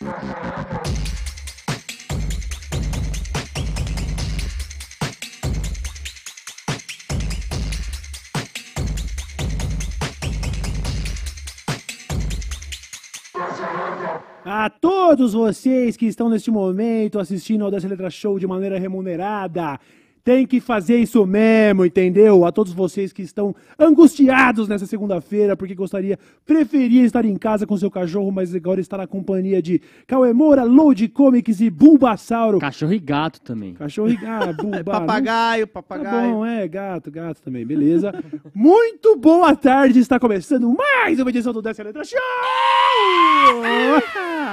A todos vocês que estão neste momento assistindo ao Dessa Letra Show de maneira remunerada, tem que fazer isso mesmo, entendeu? A todos vocês que estão angustiados nessa segunda-feira, porque gostaria, preferia estar em casa com seu cachorro, mas agora está na companhia de Cauê Moura, Load Comics e Bulbasauro. Cachorro e gato também. Cachorro e ah, Bulba, Papagaio, Tá papagaio. bom, é, gato, gato também, beleza. Muito boa tarde, está começando mais uma edição do Dessa Letra Show!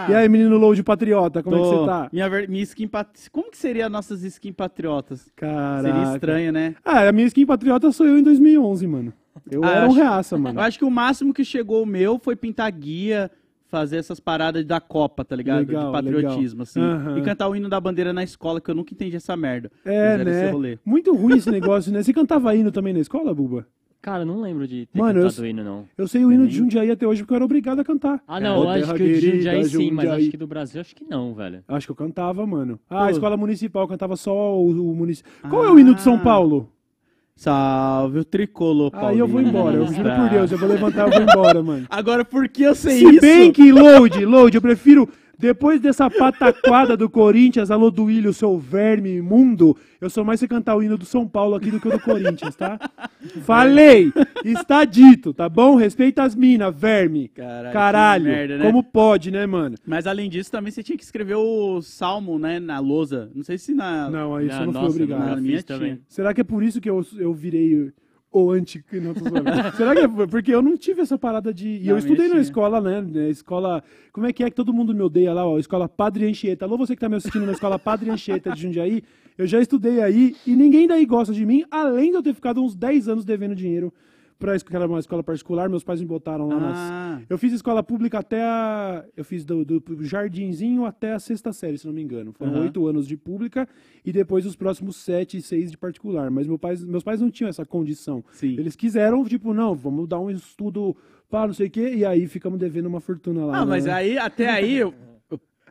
E aí, menino Load Patriota, como é que Tô. você tá? Minha, ver- minha skin pat... Como que seria nossas skin patriotas? Caraca. Seria estranho, né? Ah, a minha skin patriota sou eu em 2011, mano. Eu Ah, era um acho- reaça, mano. Eu acho que o máximo que chegou o meu foi pintar guia, fazer essas paradas da Copa, tá ligado? Legal, de patriotismo, assim. Aham. E cantar o hino da bandeira na escola, que eu nunca entendi essa merda. É, Mas era esse né? rolê. Muito ruim esse negócio, né? Você cantava hino também na escola, Buba? Cara, não lembro de ter Mano, eu- cantado hino, não. Eu sei o hino de. Jundiaí até hoje porque eu era obrigado a cantar. Ah, não, eu É, acho terra que o de querida, Jundiaí sim, mas Jundiaí. acho que do Brasil acho que não, velho. Acho que eu cantava, mano. Ah, Pô. a escola municipal, eu cantava só o, o município. Qual é o hino de São Ah. Paulo? Salve o tricolor, Aí eu vou Paulinho. embora, eu juro por Deus, eu vou levantar e eu vou embora, mano. Agora, por que eu sei Se isso? bem que, load, load, eu prefiro, depois dessa pataquada do Corinthians, alô do Willian, seu verme imundo, eu sou mais você cantar o hino do São Paulo aqui do que o do Corinthians, tá? Falei! Está dito, tá bom? Respeita as minas, verme. Caralho, Caralho, merda, né? como pode, né, mano? Mas além disso, também você tinha que escrever o salmo, né, na lousa. Não sei se na... Não, aí isso eu não fui nossa, obrigado. não, na minha tinha. Será que é por isso que eu, eu virei o anti... Não, tô zoando. Será que é por- porque eu não tive essa parada de... E Não, eu estudei na escola, né? na Escola... Como é que é que todo mundo me odeia lá, ó? Escola Padre Anchieta. Alô, você que tá me assistindo na Escola Padre Anchieta de Jundiaí. Eu já estudei aí e ninguém daí gosta de mim, além de eu ter ficado uns 10 anos devendo dinheiro pra escola, que era uma escola particular. Meus pais me botaram lá nas... Ah, Eu fiz escola pública até a. Eu fiz do, do jardinzinho até a sexta série, se não me engano. Foram oito anos de pública e depois os próximos sete e seis de particular. Mas meu pais, meus pais não tinham essa condição. sim. Eles quiseram, tipo, não, vamos dar um estudo para não sei o quê, e aí ficamos devendo uma fortuna lá. Ah, mas né? aí, até aí,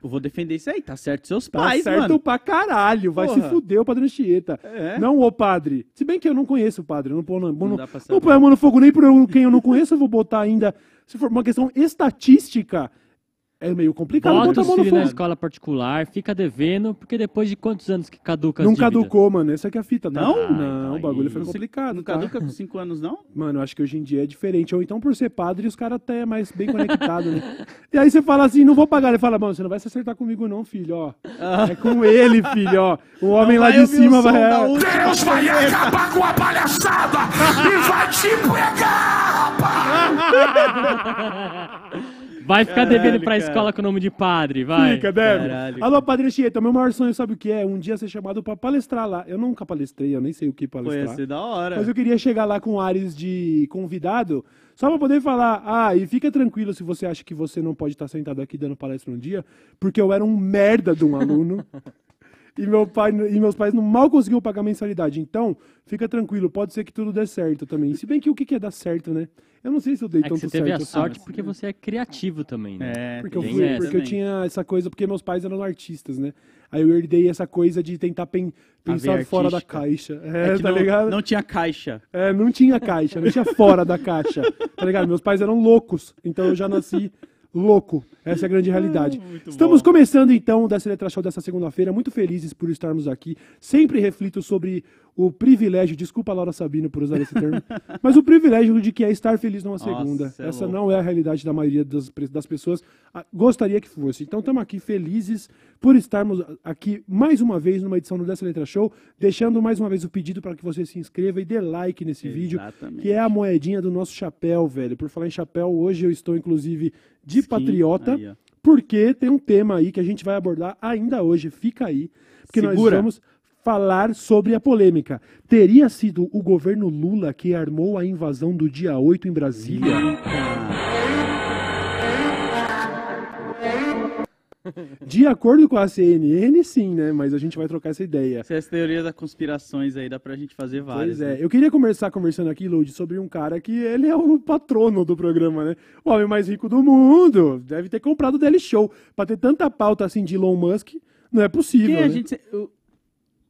eu, vou defender isso aí. Tá certo seus Tá pais, certo mano. pra caralho, vai Porra. se fuder o Padre Anchieta. É. Não o padre. Se bem que eu não conheço o padre, eu não, pô, não, Não não, não põe a mão no fogo nem por quem eu não conheço, eu vou botar ainda. Se for uma questão estatística, é meio complicado Bota botar a os mão no filhos na escola particular, fica devendo, porque depois de quantos anos que caduca Não caducou, mano. Essa que é a fita. tá? Não? Ah, Não, então o bagulho foi complicado. Não tá? caduca com 5 anos, não? Mano, eu acho que hoje em dia é diferente. Ou então por ser padre, os caras até é mais bem conectados, né? E aí você fala assim, não vou pagar. Ele fala, mano, você não vai se acertar comigo não, filho, ó. É com ele, filho, ó. O homem Não lá de o cima vai... última Deus vai acabar com a palhaçada e vai te pegar, rapaz! Vai ficar Caralho, devendo pra cara. escola com o nome de padre, vai. Fica, deve. Caralho. Alô, Padre Anchieta, meu maior sonho, sabe o que é? Um dia ser chamado pra palestrar lá. Eu nunca palestrei, eu nem sei o que palestrar. ser da hora. Mas eu queria chegar lá com ares de convidado, só pra poder falar, ah, e fica tranquilo se você acha que você não pode estar sentado aqui dando palestra um dia, porque eu era um merda de um aluno. E, meu pai, e meus pais não mal conseguiam pagar mensalidade. Então, fica tranquilo, pode ser que tudo dê certo também. Se bem que o que que é dar certo, né? Eu não sei se eu dei É que tanto você teve certo a assim. sorte porque você é criativo também, né? É, Porque, eu, fui, essa porque eu tinha essa coisa, porque meus pais eram artistas, né? Aí eu herdei essa coisa de tentar pen- pensar fora da caixa. É É, que tá não, ligado? não tinha caixa. É, não tinha caixa, não tinha fora da caixa. Tá ligado? Meus pais eram loucos, então eu já nasci louco. Essa é a grande realidade. Estamos começando então o Dessa Letra Show dessa segunda-feira, muito felizes por estarmos aqui. Sempre reflito sobre o privilégio, desculpa Laura Sabino por usar esse termo, mas o privilégio de que é estar feliz numa Nossa, segunda. é Essa louco. não é a realidade da maioria das, das pessoas. Ah, Gostaria que fosse. Então estamos aqui felizes por estarmos aqui mais uma vez numa edição do Dessa Letra Show, deixando mais uma vez o pedido para que você se inscreva e dê like nesse vídeo, Exatamente. que é a moedinha do nosso chapéu, velho. Por falar em chapéu, hoje eu estou inclusive de patriota, aí, porque tem um tema aí que a gente vai abordar ainda hoje. Fica aí, porque nós Segura. vamos falar sobre a polêmica. Teria sido o governo Lula que armou a invasão do dia 8 em Brasília? De acordo com a CNN, sim, né? Mas a gente vai trocar essa ideia. Essas teorias das conspirações aí dá pra gente fazer várias. Pois é, né? eu queria conversar conversando aqui, Lud, sobre um cara que ele é o patrono do programa, né? O homem mais rico do mundo. Deve ter comprado o Daily Show. Pra ter tanta pauta assim de Elon Musk, não é possível. Quem a né? gente. se- o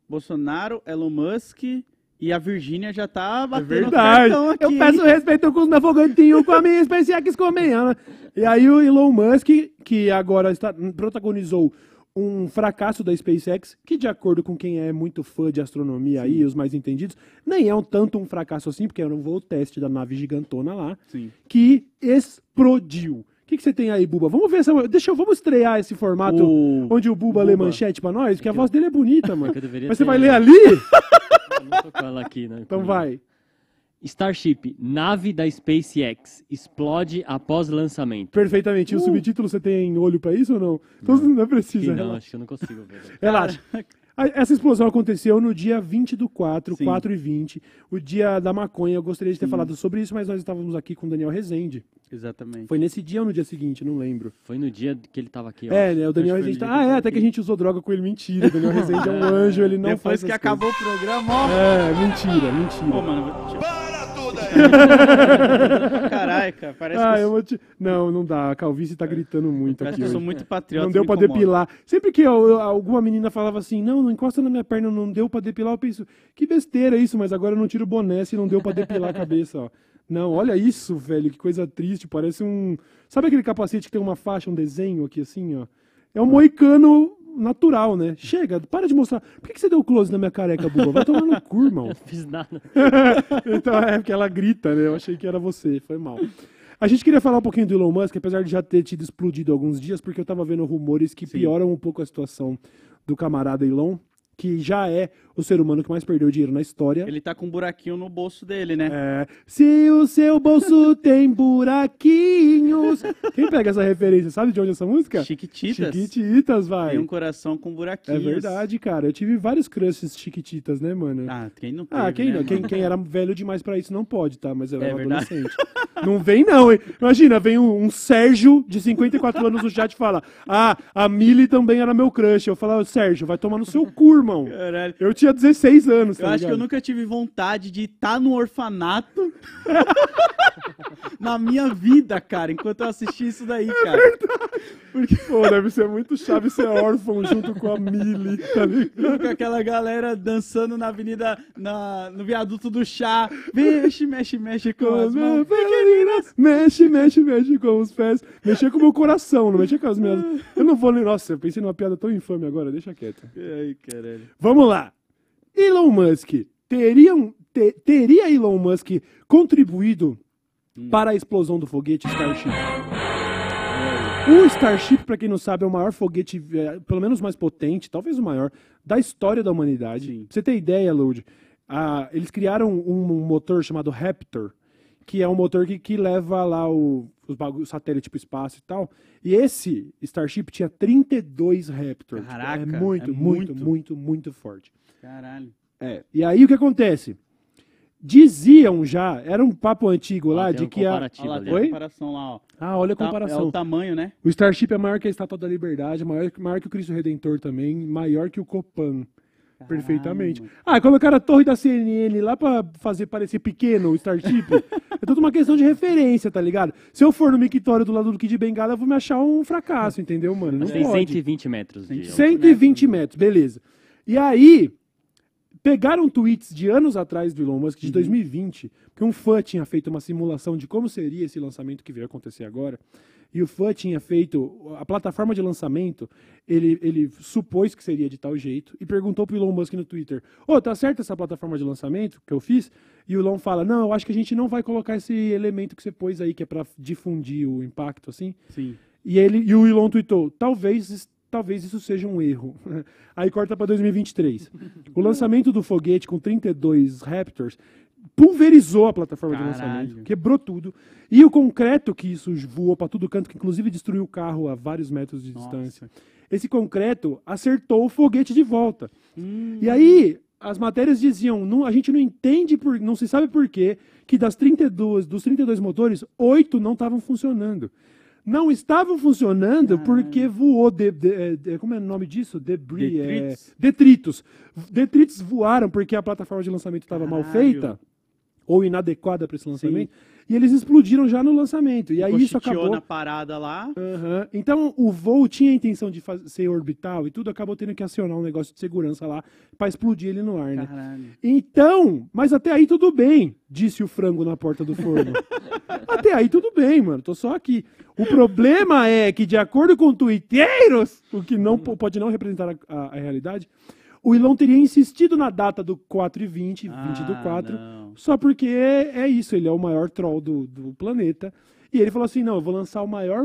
Bolsonaro, Elon Musk e a Virgínia já tá É batendo verdade. cartão aqui. eu peço respeito com os meus fogantinhos, com a minha SpaceX comendo. E aí o Elon Musk, que agora está, protagonizou um fracasso da SpaceX, que de acordo com quem é muito fã de astronomia aí, os mais entendidos, nem é um tanto um fracasso assim, porque era um voo teste da nave gigantona lá, Sim. que explodiu. O que, que você tem aí, Buba? Vamos ver essa. Deixa eu, vamos estrear esse formato O- onde o Buba, o lê Buba. manchete pra nós, porque a voz dele é bonita, mano. eu Mas você vai ler ali? Eu não tô com ela aqui, né? Então vai. Starship, nave da SpaceX, explode após lançamento. Perfeitamente. E o subtítulo você tem olho pra isso ou não? Então não é Que preciso. não, relaxa. acho que eu não consigo ver. Relaxa. Essa explosão aconteceu no dia 20 do 4, Sim. 4 e 20, o dia da maconha. Eu gostaria de ter falado sobre isso, mas nós estávamos aqui com o Daniel Rezende. Exatamente. Foi nesse dia ou no dia seguinte? Não lembro. Foi no dia que ele tava aqui. É, né? O Daniel que Rezende tá... Ah, que é, até que a gente usou droga com ele. Mentira. O Daniel Rezende é um anjo, ele não Depois faz que essas acabou o programa, ó. coisas. É, mentira, mentira. Pô, mano, vou te... Para tudo aí! Caralho, cara, parece ah, que eu vou te... Não, não dá. A calvície tá gritando muito Parece aqui. que eu sou muito patriota. Não deu pra incomoda. depilar. Sempre que eu- eu- alguma menina falava assim, não, não encosta na minha perna, não deu pra depilar, eu penso, que besteira isso, mas agora eu não tiro o boné se não deu pra depilar a cabeça, ó. Não, olha isso, velho, que coisa triste, parece um... Sabe aquele capacete que tem uma faixa, um desenho aqui assim, ó? É um moicano natural, né? Chega, para de mostrar. Por que, que você deu close na minha careca, Buba? Vai tomar no cu, irmão. Não fiz nada. então é porque ela grita, né? Eu achei que era você, foi mal. A gente queria falar um pouquinho do Elon Musk, apesar de já ter tido explodido alguns dias, porque eu tava vendo rumores que pioram um pouco a situação do camarada Elon, que já é o ser humano que mais perdeu dinheiro na história. Ele tá com um buraquinho no bolso dele, né? É, se o seu bolso tem buraquinhos. Quem pega essa referência? Sabe de onde é essa música? Chiquititas. Chiquititas, vai. Tem um coração com É buraquinhos. verdade, cara. Eu tive vários crushes chiquititas, né, mano? Ah, quem não teve, Ah, quem, né, não? quem, quem era velho demais pra isso não pode, tá? Mas eu É era um verdade. adolescente. Não vem não, hein? Imagina, vem um, um Sérgio de 54 anos no chat e fala Ah, a Mili também era meu crush. Eu falo, Sérgio, vai tomar no seu cu, irmão. Caralho. Eu tinha 16 anos, tá Eu acho que eu ligado? nunca tive vontade de estar no orfanato na minha vida, cara, enquanto eu assisti isso daí, cara. Porque, pô, deve ser muito chave ser órfão junto com a Mili, tá ligado? Com aquela galera dançando na avenida, na, no viaduto do chá. Mexe, mexe, mexe com Com as mãos. pequeninas, mexe, mexe, mexe com os pés. Mexer com o meu coração, não mexer com as minhas. Eu não vou. Nossa, eu pensei numa piada tão infame agora, deixa quieto. Ai, caralho. Vamos lá. Elon Musk. Teriam, te- teria Elon Musk contribuído para a explosão do foguete Starship? O Starship, para quem não sabe, é o maior foguete, eh, pelo menos mais potente, talvez o maior, da história da humanidade. Sim. Pra você ter ideia, Load, ah, eles criaram um, um motor chamado Raptor, que é um motor que, que leva lá o, os bagulhos, satélite para o espaço e tal. E esse Starship tinha 32 Raptor. Tipo, Caraca, é muito, é muito, muito. muito, muito forte. Caralho. É. E aí o que acontece? Diziam já, era um papo antigo lá, tem de um que a. Olha lá, Oi? comparação lá, ó. Ah, olha a Tá- É comparação. o tamanho, né? O Starship é maior que a Estátua da Liberdade, maior, maior que o Cristo Redentor também, maior que o Copan. Perfeitamente. mano. Ah, colocaram a torre da CNN lá pra fazer parecer pequeno o Starship. é tudo uma questão de referência, tá ligado? Se eu for no mictório do lado do Kid Bengala, eu vou me achar um fracasso, entendeu, mano? Não Mas tem pode. 120 metros de 120 metros, beleza. E aí, pegaram tweets de anos atrás do Elon Musk, de 2020, que um fã tinha feito uma simulação de como seria esse lançamento que veio acontecer agora. E o fã tinha feito. A plataforma de lançamento, ele, ele supôs que seria de tal jeito e perguntou pro Elon Musk no Twitter: Ô, tá certo essa plataforma de lançamento que eu fiz? E o Elon fala: Não, eu acho que a gente não vai colocar esse elemento que você pôs aí, que é pra difundir o impacto, assim. Sim. E ele e o Elon tweetou: talvez, talvez isso seja um erro. Aí corta para 2023. O lançamento do foguete com 32 Raptors pulverizou a plataforma de Caralho. lançamento, quebrou tudo. E o concreto que isso voou para todo canto, que inclusive destruiu o carro a vários metros de Nossa. distância. Esse concreto acertou o foguete de volta. Hum, E aí, as matérias diziam, não, a gente não entende, por, não se sabe por quê, que das 32, dos 32 motores, oito não estavam funcionando. Não estavam funcionando Ah. porque voou. de- de- de- como é o nome disso? Debris. é, Detritos? detritos. Detritos voaram porque a plataforma de lançamento estava mal feita ou inadequada para esse lançamento. E eles explodiram já no lançamento. E aí isso acabou. na parada lá. Aham. Então o voo tinha a intenção de faz- ser orbital e tudo, acabou tendo que acionar um negócio de segurança lá para explodir ele no ar, né? Caralho. Então, mas até aí tudo bem, disse o frango na porta do forno. até aí tudo bem, mano, tô só aqui. O problema é que, de acordo com tuiteiros, o que não po- pode não representar a, a- a realidade, o Elon teria insistido na data do 4 e 20, 20 do Ah, 4, não. só porque é isso, ele é o maior troll do, do planeta. E ele falou assim: não, eu vou lançar o maior.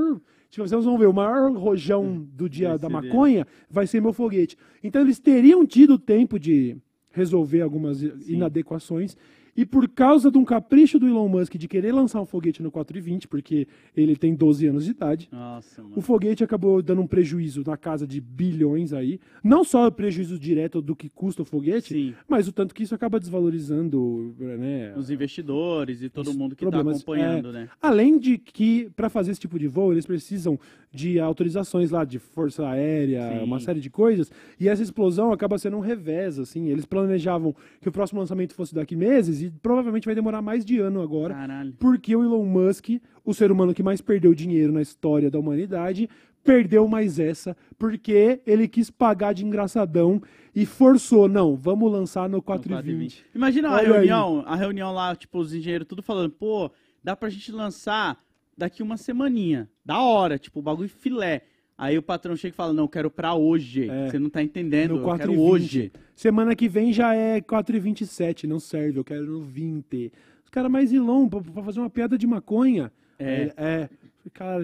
Tipo, vocês vão ver, o maior rojão do dia Vai da maconha vai ser meu foguete. Então eles teriam tido tempo de resolver algumas inadequações. E por causa de um capricho do Elon Musk de querer lançar um foguete no 420, porque ele tem 12 anos de idade, Nossa, mano. o foguete acabou dando um prejuízo na casa de bilhões aí. Não só o prejuízo direto do que custa o foguete, Sim. mas o tanto que isso acaba desvalorizando, né? Os investidores e todo mundo que tá problemas, acompanhando, é, né? Além de que, para fazer esse tipo de voo, eles precisam de autorizações lá de força aérea, Sim. uma série de coisas. E essa explosão acaba sendo um revés, assim. Eles planejavam que o próximo lançamento fosse daqui meses provavelmente vai demorar mais de ano agora. Caralho. Porque o Elon Musk, o ser humano que mais perdeu dinheiro na história da humanidade, perdeu mais essa, porque ele quis pagar de engraçadão e forçou, não, vamos lançar no 420. Imagina a Olha aí. reunião, a reunião lá, tipo, os engenheiros tudo falando, pô, dá pra gente lançar daqui uma semaninha. Da hora, tipo, o bagulho filé. Aí o patrão chega e fala, não, eu quero pra hoje. É. Você não tá entendendo, No eu quero 420. hoje. Semana que vem já é 4,27, não serve, eu quero no 20. Os caras mais Elon, pra, pra fazer uma piada de maconha. É. É.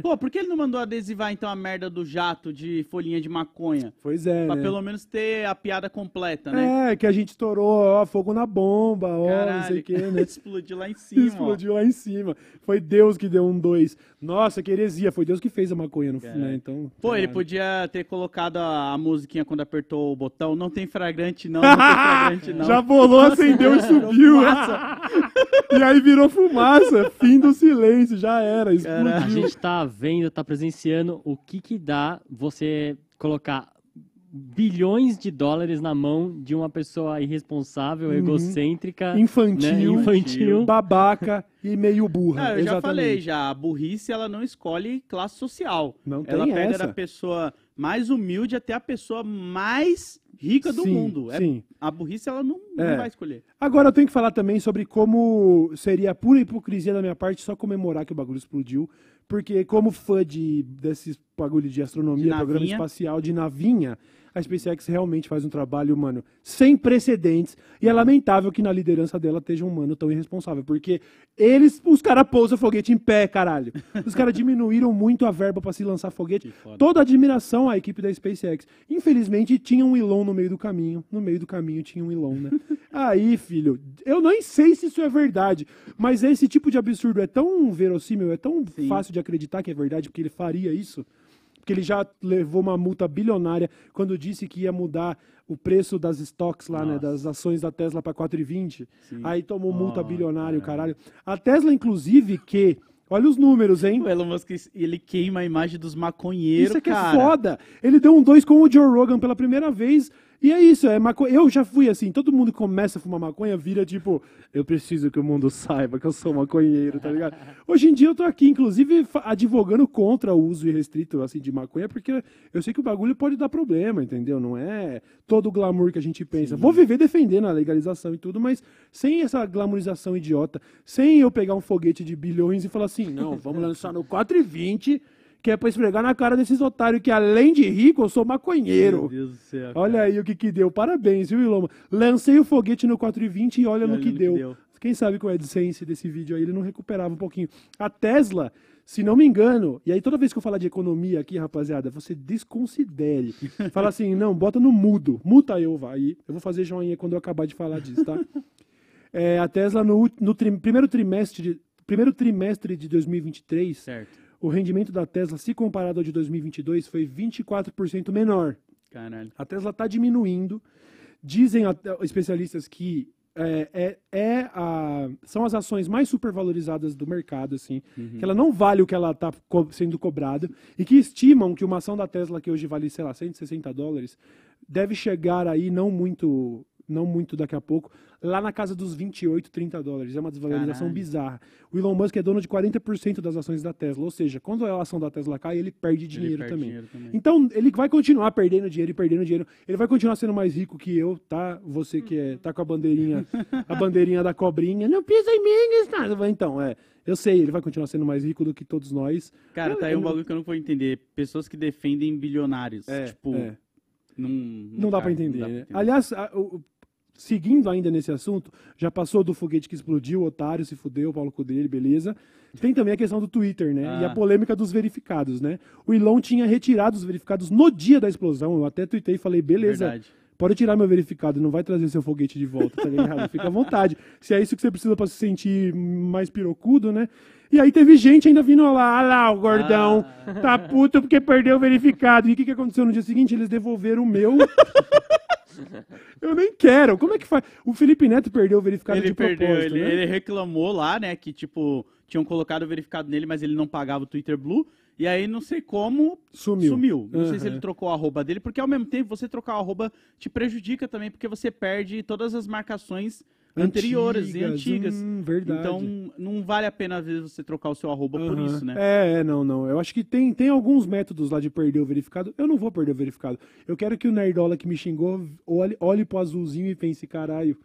Pô, por que ele não mandou adesivar, então, a merda do jato de folhinha de maconha? pois é, Pra né? pelo menos ter a piada completa, né? É, que a gente estourou, ó, fogo na bomba, ó, não sei Caralho, o que, né? explodiu lá em cima, Explodiu lá em cima. Foi Deus que deu um dois. Nossa, que heresia. Foi Deus que fez a maconha, no, Caralho. né? Então, Pô, ele caralho. podia ter colocado a, a musiquinha quando apertou o botão. Não tem fragrante, não. Não tem fragrante, não. Já bolou, acendeu e subiu. e aí virou fumaça. Fim do silêncio, já era. Explodiu. A gente tá vendo, tá presenciando o que que dá você colocar bilhões de dólares na mão de uma pessoa irresponsável, egocêntrica, Uhum. Infantil, né, infantil. babaca e meio burra. Não, eu já falei já, a burrice ela não escolhe classe social. Não ela tem pega essa. da pessoa mais humilde até a pessoa mais rica do Sim, mundo. É- sim. a burrice ela não, não É. vai escolher. Agora eu tenho que falar também sobre como seria pura hipocrisia da minha parte só comemorar que o bagulho explodiu. Porque como fã de, desses bagulho de astronomia, De programa espacial, de navinha, a SpaceX realmente faz um trabalho, mano, sem precedentes. E é lamentável que na liderança dela esteja um mano tão irresponsável. Porque eles, os caras pousam foguete em pé, caralho. Os caras diminuíram muito a verba pra se lançar foguete. Toda admiração à equipe da SpaceX. Infelizmente, tinha um Elon no meio do caminho. No meio do caminho tinha um Elon, né? Aí, filho, eu nem sei se isso é verdade, mas esse tipo de absurdo é tão verossímil, é tão Sim. fácil de acreditar que é verdade, porque ele faria isso. Porque ele já levou uma multa bilionária quando disse que ia mudar o preço das stocks lá, né? Nossa. Das ações da Tesla para 4,20. Sim. Aí tomou multa Oh, bilionária, o caralho. A Tesla, inclusive, que. Olha os números, hein? O Elon Musk, ele queima a imagem dos maconheiros, Isso é que cara. é foda. Ele deu um 2 com o Joe Rogan pela primeira vez. E é isso, é maco... eu já fui assim, todo mundo que começa a fumar maconha vira tipo, eu preciso que o mundo saiba que eu sou maconheiro, tá ligado? Hoje em dia eu tô aqui, inclusive, advogando contra o uso irrestrito assim, de maconha, porque eu sei que o bagulho pode dar problema, entendeu? Não é todo o glamour que a gente pensa. Vou viver defendendo a legalização e tudo, mas sem essa glamourização idiota, sem eu pegar um foguete de bilhões e falar assim, não, vamos lançar no 4,20 que é pra esfregar na cara desses otários que, além de rico, eu sou Meu maconheiro. Deus do céu. Olha cara. aí o que que deu. Parabéns, viu, Iloma? Lancei o foguete no 420 e olha E no olha que no que deu. deu. Quem sabe com o AdSense desse vídeo aí ele não recuperava um pouquinho. A Tesla, se não me engano, e aí toda vez que eu falar de economia aqui, rapaziada, você desconsidere. Fala assim, não, bota no mudo. Muta eu, vai. Eu vou fazer joinha quando eu acabar de falar disso, tá? É, a Tesla, no, no tri- primeiro, trimestre de, primeiro trimestre de 2023, Certo. O rendimento da Tesla, se comparado ao de 2022, foi 24% menor. Caralho. A Tesla está diminuindo. Dizem especialistas que é, é, é a, são as ações mais supervalorizadas do mercado, assim, Uhum. que ela não vale o que ela está sendo cobrada e que estimam que uma ação da Tesla que hoje vale, sei lá, 160 dólares, deve chegar aí não muito, não muito daqui a pouco, lá na casa dos 28, 30 dólares. É uma desvalorização Caralho. bizarra. O Elon Musk é dono de 40% das ações da Tesla, ou seja, quando a ação da Tesla cai, ele perde dinheiro perde também. dinheiro também. Então, ele vai continuar perdendo dinheiro e perdendo dinheiro. Ele vai continuar sendo mais rico que eu, tá? Você que é, tá com a bandeirinha, a bandeirinha da cobrinha. Não pisa em mim, Gustavo. Então, é. Eu sei, ele vai continuar sendo mais rico do que todos nós. Cara, Eu- tá aí eu um não- bagulho que eu não vou entender. Pessoas que defendem bilionários. É, tipo, é. não. Não dá cara, entender, dá pra né? entender. Aliás, a- o- seguindo ainda nesse assunto, já passou do foguete que explodiu, o otário se fudeu, o Paulo cu dele, beleza. Tem também a questão do Twitter, né? E a Ah. polêmica dos verificados, né? O Elon tinha retirado os verificados no dia da explosão. Eu até tuitei e falei, beleza, Verdade. pode tirar meu verificado, não vai trazer seu foguete de volta, tá ligado? Fica à vontade. Se é isso que você precisa pra se sentir mais pirocudo, né? E aí teve gente ainda vindo lá, ah lá, o gordão, tá puto porque perdeu o verificado. E o que, que aconteceu no dia seguinte? Eles devolveram o meu. Eu nem quero. Como é que faz? O Felipe Neto perdeu o verificado Ele de perdeu, propósito, ele, né? ele reclamou lá, né, que tipo, tinham colocado o verificado nele, mas ele não pagava o Twitter Blue. E aí, não sei como, Sumiu. sumiu. Não sei se ele trocou o arroba dele, porque ao mesmo tempo, você trocar o arroba te prejudica também, porque você perde todas as marcações anteriores e antigas. Hum, verdade. Então, não vale a pena, às vezes, você trocar o seu arroba por Aham. isso, né? É, é, não, não. Eu acho que tem, tem alguns métodos lá de perder o verificado. Eu não vou perder o verificado. Eu quero que o Nerdola que me xingou olhe, olhe pro azulzinho e pense, caralho,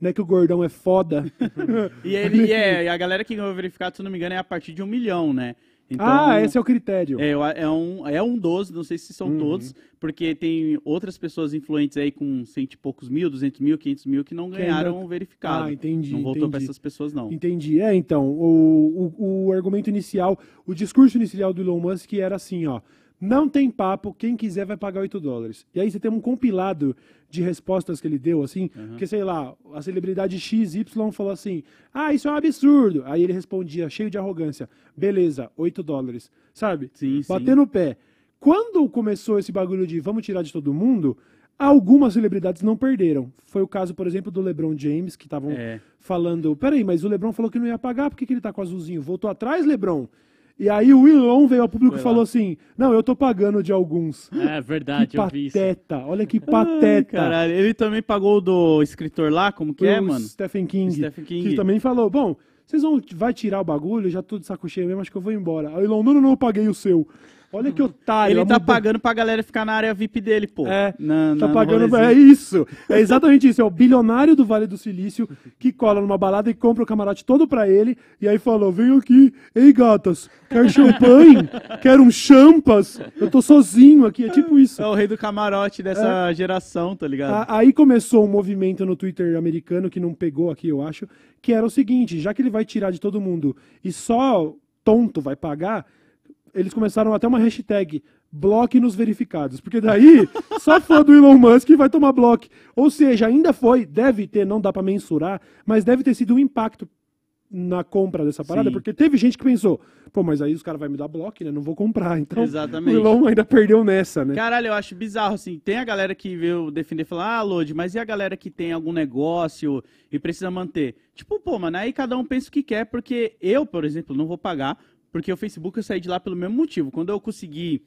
não é que o gordão é foda? E, ele, é, e a galera que ganhou o verificado, se não me engano, é a partir de um milhão, né? Então, ah, esse é o critério. É, é um, é um dos, não sei se são Uhum. todos, porque tem outras pessoas influentes aí com cento e poucos mil, duzentos mil, quinhentos mil que não Que ganharam ainda- o verificado. Ah, entendi, Não voltou entendi. essas pessoas, não. Entendi. É, então, o, o, o argumento inicial, o discurso inicial do Elon Musk era assim, ó. Não tem papo, quem quiser vai pagar 8 dólares. E aí você tem um compilado de respostas que ele deu, assim, porque, sei lá, a celebridade XY falou assim, ah, isso é um absurdo. Aí ele respondia, cheio de arrogância, beleza, 8 dólares, sabe? Sim, sim. Batendo o pé. Quando começou esse bagulho de vamos tirar de todo mundo, algumas celebridades não perderam. Foi o caso, por exemplo, do LeBron James, que estavam É. falando, peraí, mas o LeBron falou que não ia pagar, por que, que ele tá com azulzinho? Voltou atrás, LeBron? E aí o Elon veio ao público e falou assim, não, eu tô pagando de alguns. É verdade, que eu vi isso. pateta, olha que Ai, pateta. caralho, ele também pagou do escritor lá, como que é, O mano? Stephen King, Stephen King. que também falou, bom, vocês vão vai tirar o bagulho, já tô de saco cheio mesmo, acho que eu vou embora. Aí o Elon, não, não, não, eu paguei o seu. Olha que otário. Ele a tá muda- pagando pra galera ficar na área VIP dele, pô. É, Na- tá na- pagando. É isso. É exatamente isso. É o bilionário do Vale do Silício que cola numa balada e compra o camarote todo pra ele. E aí falou: vem aqui, ei gatas, quer champanhe? quer um champas? Eu tô sozinho aqui. É tipo isso. É o rei do camarote dessa geração, tá ligado? A- Aí começou um movimento no Twitter americano que não pegou aqui, eu acho, que era o seguinte: já que ele vai tirar de todo mundo e só tonto vai pagar, eles começaram até uma hashtag. Bloque nos verificados. Porque daí, só fã do Elon Musk vai tomar bloco. Ou seja, ainda foi, deve ter, não dá pra mensurar, mas deve ter sido um impacto na compra dessa parada, Sim. porque teve gente que pensou, pô, mas aí os caras vão me dar bloco, né? Não vou comprar. Então, Exatamente. o Elon ainda perdeu nessa, né? Caralho, eu acho bizarro, assim. Tem a galera que veio defender e falar, ah, Lodi, mas e a galera que tem algum negócio e precisa manter? Tipo, pô, mano, aí cada um pensa o que quer, porque eu, por exemplo, não vou pagar, porque o Facebook eu saí de lá pelo mesmo motivo. Quando eu consegui.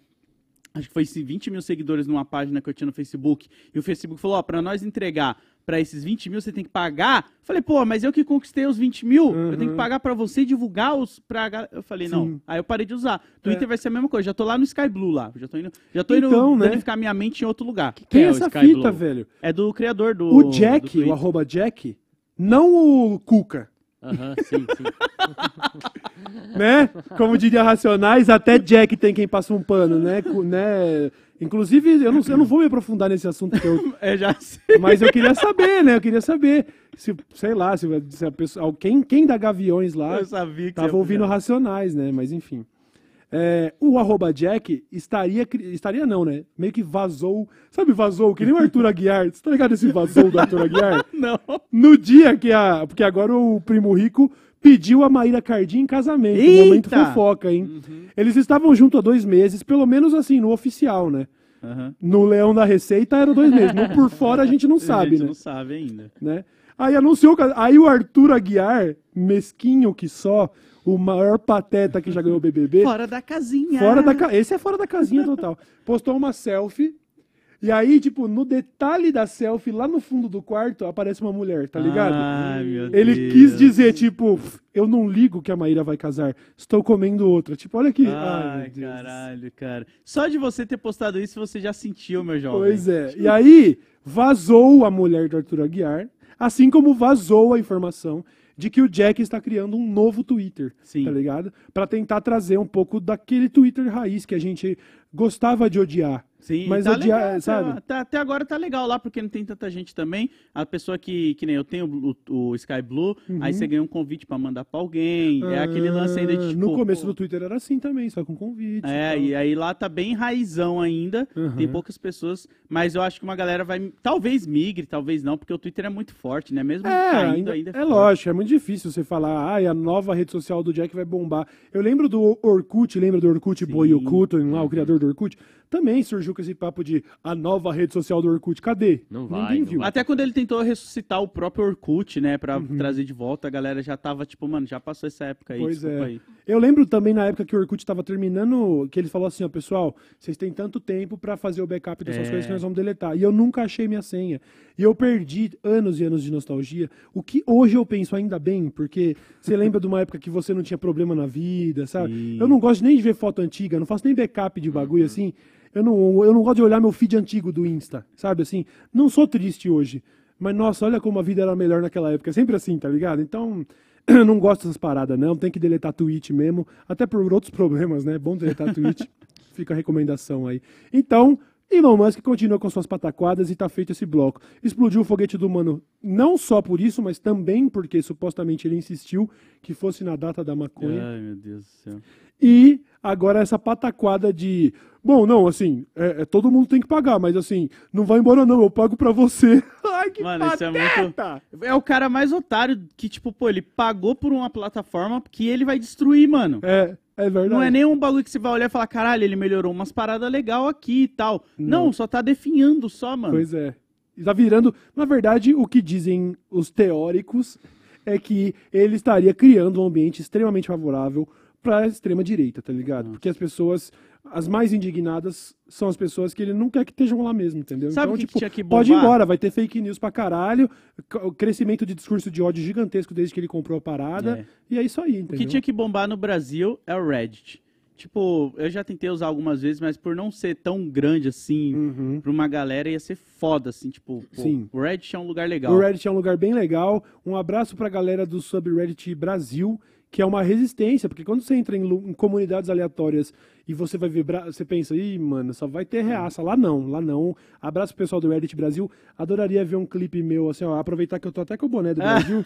Acho que foi esse 20 mil seguidores numa página que eu tinha no Facebook. E o Facebook falou: Ó, pra nós entregar pra esses 20 mil, você tem que pagar. Falei, pô, mas eu que conquistei os 20 mil, eu tenho que pagar pra você divulgar os. Pra... gal-" Eu falei, não. Sim. Aí eu parei de usar. Twitter É. vai ser a mesma coisa. Já tô lá no Sky Blue lá. Já tô indo, já tô Então, indo né? danificar minha mente em outro lugar. Tem é o essa fita, Blue? velho. É do criador do. O do Jack, Twitter. o arroba Jack, não o Cuca, Aham, sim, sim. né? Como diria Racionais, até Jack tem quem passa um pano, né? Né? Inclusive, eu não, eu não vou me aprofundar nesse assunto, que eu- É, já sei. mas eu queria saber, né? Eu queria saber se, sei lá, se, se a pessoa, quem, quem da Gaviões lá Eu sabia que tava ouvindo. Racionais, né? Mas enfim. É, o arroba Jack estaria, estaria não, né? Meio que vazou, sabe vazou, que nem o Arthur Aguiar, você tá ligado esse vazou do Arthur Aguiar? Não. No dia que a. Porque agora o primo rico pediu a Maíra Cardim em casamento. Eita! Momento fofoca, hein? Eles estavam juntos há dois meses, pelo menos assim, no oficial, né? Aham. No Leão da Receita era dois meses. No por fora a gente não a sabe, gente né? não sabe ainda. né? Aí anunciou. Aí o Arthur Aguiar, mesquinho que só, o maior pateta que já ganhou o BBB. Fora da casinha. Fora da ca... Esse é fora da casinha total. Postou uma selfie. E aí, tipo, no detalhe da selfie, lá no fundo do quarto, aparece uma mulher, tá ligado? Ai, meu Ele Deus. quis dizer, tipo, eu não ligo que a Maíra vai casar, estou comendo outra. Tipo, olha aqui. Ai, Ai, meu Deus. caralho, cara. Só de você ter postado isso, você já sentiu, meu jovem. Pois é. E aí, vazou a mulher do Arthur Aguiar, assim como vazou a informação de que o Jack está criando um novo Twitter, Sim. tá ligado? Pra tentar trazer um pouco daquele Twitter raiz que a gente gostava de odiar. Sim, Mas tá legal, sabe? tá- tá- até agora tá legal lá, porque não tem tanta gente também. A pessoa que, que nem eu tenho o, o Sky Blue, aí você ganha um convite pra mandar pra alguém. é aquele lance ainda de Uhum. Ah, tipo. No começo do Twitter era assim também, só com convite. É, e aí lá tá bem raizão ainda. Uhum. Tem poucas pessoas, mas eu acho que uma galera vai. Talvez migre, talvez não, porque o Twitter é muito forte, né? Mesmo É, caindo ainda, ainda. é forte. lógico, é muito difícil você falar, ai, a nova rede social do Jack vai bombar. Eu lembro do Orkut, lembra do Orkut Sim. Lá, o criador do Orkut? Também surgiu com esse papo de a nova rede social do Orkut. Cadê? Não vai, Ninguém não viu. vai. Até quando ele tentou ressuscitar o próprio Orkut, né, pra Uhum. trazer de volta, a galera já tava tipo, mano, já passou essa época aí, Pois é. aí. Eu lembro também na época que o Orkut estava terminando, que ele falou assim, ó, pessoal, vocês têm tanto tempo pra fazer o backup dessas É. coisas que nós vamos deletar. E eu nunca achei minha senha. E eu perdi anos e anos de nostalgia, o que hoje eu penso ainda bem, porque você lembra de uma época que você não tinha problema na vida, sabe? Sim. Eu não gosto nem de ver foto antiga, não faço nem backup de bagulho assim. Eu não, eu não gosto de olhar meu feed antigo do Insta, sabe assim? Não sou triste hoje. Mas, nossa, olha como a vida era melhor naquela época. É sempre assim, tá ligado? Então, eu não gosto dessas paradas, não. Tem que deletar tweet mesmo. Até por outros problemas, né? É bom deletar tweet. Fica a recomendação aí. Então, Elon Musk continua com suas pataquadas e tá feito esse bloco. Explodiu o foguete do humano não só por isso, mas também porque supostamente ele insistiu que fosse na data da maconha. Ai, meu Deus do céu. E agora essa pataquada de. Bom, não, assim, é, é, todo mundo tem que pagar, mas assim, não vai embora não, eu pago pra você. Ai, que Mano, isso é pateta! muito. É o cara mais otário que, tipo, pô, ele pagou por uma plataforma que ele vai destruir, mano. É, é verdade. Não é nenhum bagulho que você vai olhar e falar, caralho, ele melhorou umas paradas legal aqui e tal. Não, só tá definhando só, mano. Pois é. Tá virando. Na verdade, o que dizem os teóricos é que ele estaria criando um ambiente extremamente favorável pra extrema direita, tá ligado? Porque as pessoas. As mais indignadas são as pessoas que ele não quer que estejam lá mesmo, entendeu? Sabe então, o que que tipo, tinha que pode ir embora, vai ter fake news pra caralho, o crescimento de discurso de ódio gigantesco desde que ele comprou a parada, É. e é isso aí, O entendeu? que tinha que bombar no Brasil é o Reddit. Tipo, eu já tentei usar algumas vezes, mas por não ser tão grande assim, Uhum. pra uma galera ia ser foda, assim, tipo, pô, Sim. o Reddit é um lugar legal. O Reddit é um lugar bem legal. Um abraço pra galera do subreddit Brasil, que é uma resistência, porque quando você entra em, em comunidades aleatórias e você vai ver, bra- você pensa, ih, mano, só vai ter reaça. Lá não, lá não. Abraço pro pessoal do Reddit Brasil. Adoraria ver um clipe meu, assim, ó, aproveitar que eu tô até com o boné do Brasil,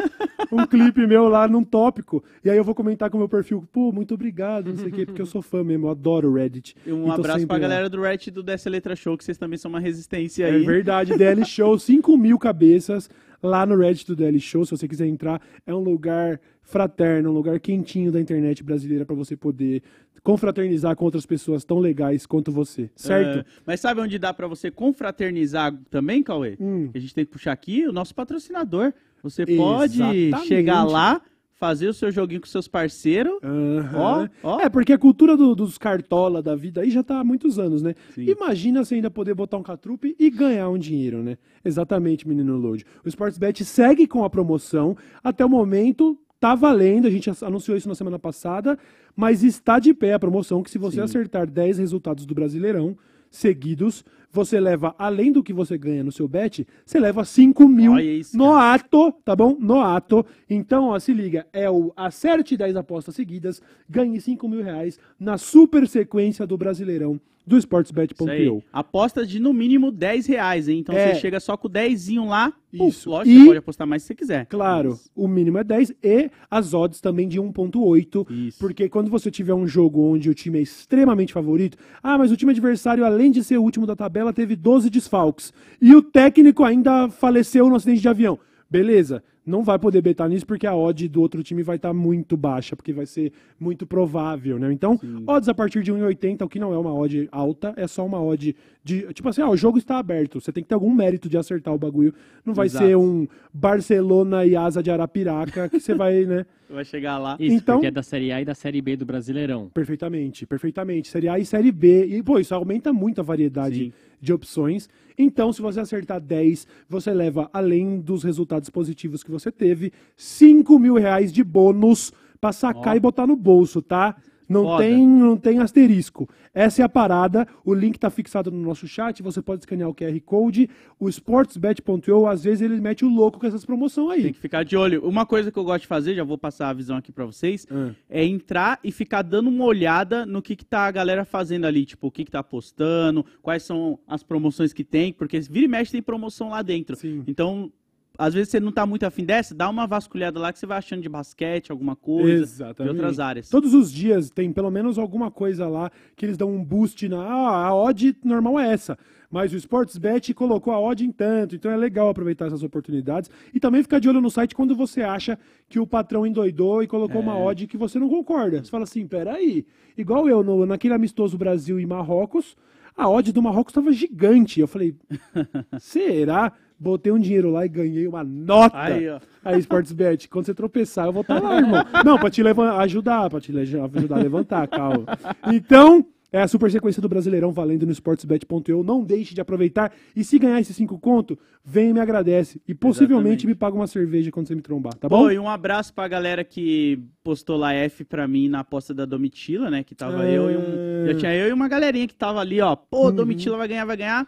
um clipe meu lá num tópico. E aí eu vou comentar com o meu perfil, pô, muito obrigado, não sei o quê, porque eu sou fã mesmo, eu adoro o Reddit. E um E abraço pra lá. galera do Reddit do Dessa Letra Show, que vocês também são uma resistência É aí. verdade, DL Show, 5 mil cabeças lá no Reddit do DL Show. Se você quiser entrar, é um lugar fraterno, um lugar quentinho da internet brasileira pra você poder confraternizar com outras pessoas tão legais quanto você, certo? É, mas sabe onde dá pra você confraternizar também, Cauê? Hum. A gente tem que puxar aqui o nosso patrocinador. Você pode Exatamente. chegar lá, fazer o seu joguinho com seus parceiros. Aham. Ó, ó. É, porque a cultura do- dos cartola da vida aí já tá há muitos anos, né? Sim. Imagina você ainda poder botar um catrupe e ganhar um dinheiro, né? Exatamente, menino Load. O Sportsbet segue com a promoção. Até o momento, tá valendo. A gente anunciou isso na semana passada. Mas está de pé a promoção que se você Sim. acertar 10 resultados do Brasileirão seguidos, você leva, além do que você ganha no seu bet, você leva 5 mil Olha isso, no ato, tá bom? No ato. Então, ó, se liga, é o acerte 10 apostas seguidas, ganhe 5 mil reais na super sequência do Brasileirão do sportsbet.io. Aposta de no mínimo 10 reais, hein? Então É. você chega só com 10 lá. puf, Isso. lógico, E- você pode apostar mais se você quiser. Claro, Isso. o mínimo é 10 e as odds também de 1.8. Isso. Porque quando você tiver um jogo onde o time é extremamente favorito, ah, mas o time adversário, além de ser o último da tabela, teve 12 desfalques. E o técnico ainda faleceu no acidente de avião. Beleza, não vai poder betar nisso porque a odd do outro time vai estar muito baixa, porque vai ser muito provável, né? Então, odds a partir de 1,80, o que não é uma odd alta, é só uma odd de. Tipo assim, ah, o jogo está aberto. Você tem que ter algum mérito de acertar o bagulho. Não vai Exato. ser um Barcelona e Asa de Arapiraca que você vai, né? Vai chegar lá. Isso, Então- porque é da Série A e da Série B do Brasileirão. Perfeitamente, perfeitamente. Série A e Série B. E, pô, isso aumenta muito a variedade Sim. De opções. Então, se você acertar 10, você leva, além dos resultados positivos que você teve, 5 mil reais de bônus pra sacar Ó. e botar no bolso, tá? Não Foda. tem, não tem asterisco. Essa é a parada. O link tá fixado no nosso chat. Você pode escanear o QR Code. O sportsbet.io, às vezes, ele mete o louco com essas promoções aí. Tem que ficar de olho. Uma coisa que eu gosto de fazer, já vou passar a visão aqui pra vocês, Ah. é entrar e ficar dando uma olhada no que, que tá a galera fazendo ali, tipo, o que, que tá postando, quais são as promoções que tem, porque vira e mexe tem promoção lá dentro. Sim. Então, às vezes você não tá muito afim dessa, dá uma vasculhada lá que você vai achando de basquete, alguma coisa, Exatamente. de outras áreas. Todos os dias tem pelo menos alguma coisa lá que eles dão um boost na. Ah, a odd normal é essa. Mas o Sportsbet colocou a odd em tanto, então é legal aproveitar essas oportunidades. E também ficar de olho no site quando você acha que o patrão endoidou e colocou uma É. odd que você não concorda. Você fala assim, peraí. Igual eu, no, naquele amistoso Brasil e Marrocos, a odd do Marrocos estava gigante. Eu falei, será? Botei um dinheiro lá e ganhei uma nota. Aí, ó. Aí, Sportsbet, quando você tropeçar, eu vou estar lá, irmão. Não, pra te levan- ajudar, pra te ajudar a levantar, calma. Então, é a super sequência do Brasileirão valendo no sportsbet.eu. Não deixe de aproveitar. E se ganhar esses cinco conto, vem e me agradece. E possivelmente Exatamente. me paga uma cerveja quando você me trombar, tá bom? Pô, e um abraço pra galera que postou lá F pra mim na aposta da Domitila, né? Que tava eu e um. Já tinha eu e uma galerinha que tava ali, ó. Pô, Uhum. Domitila vai ganhar, vai ganhar.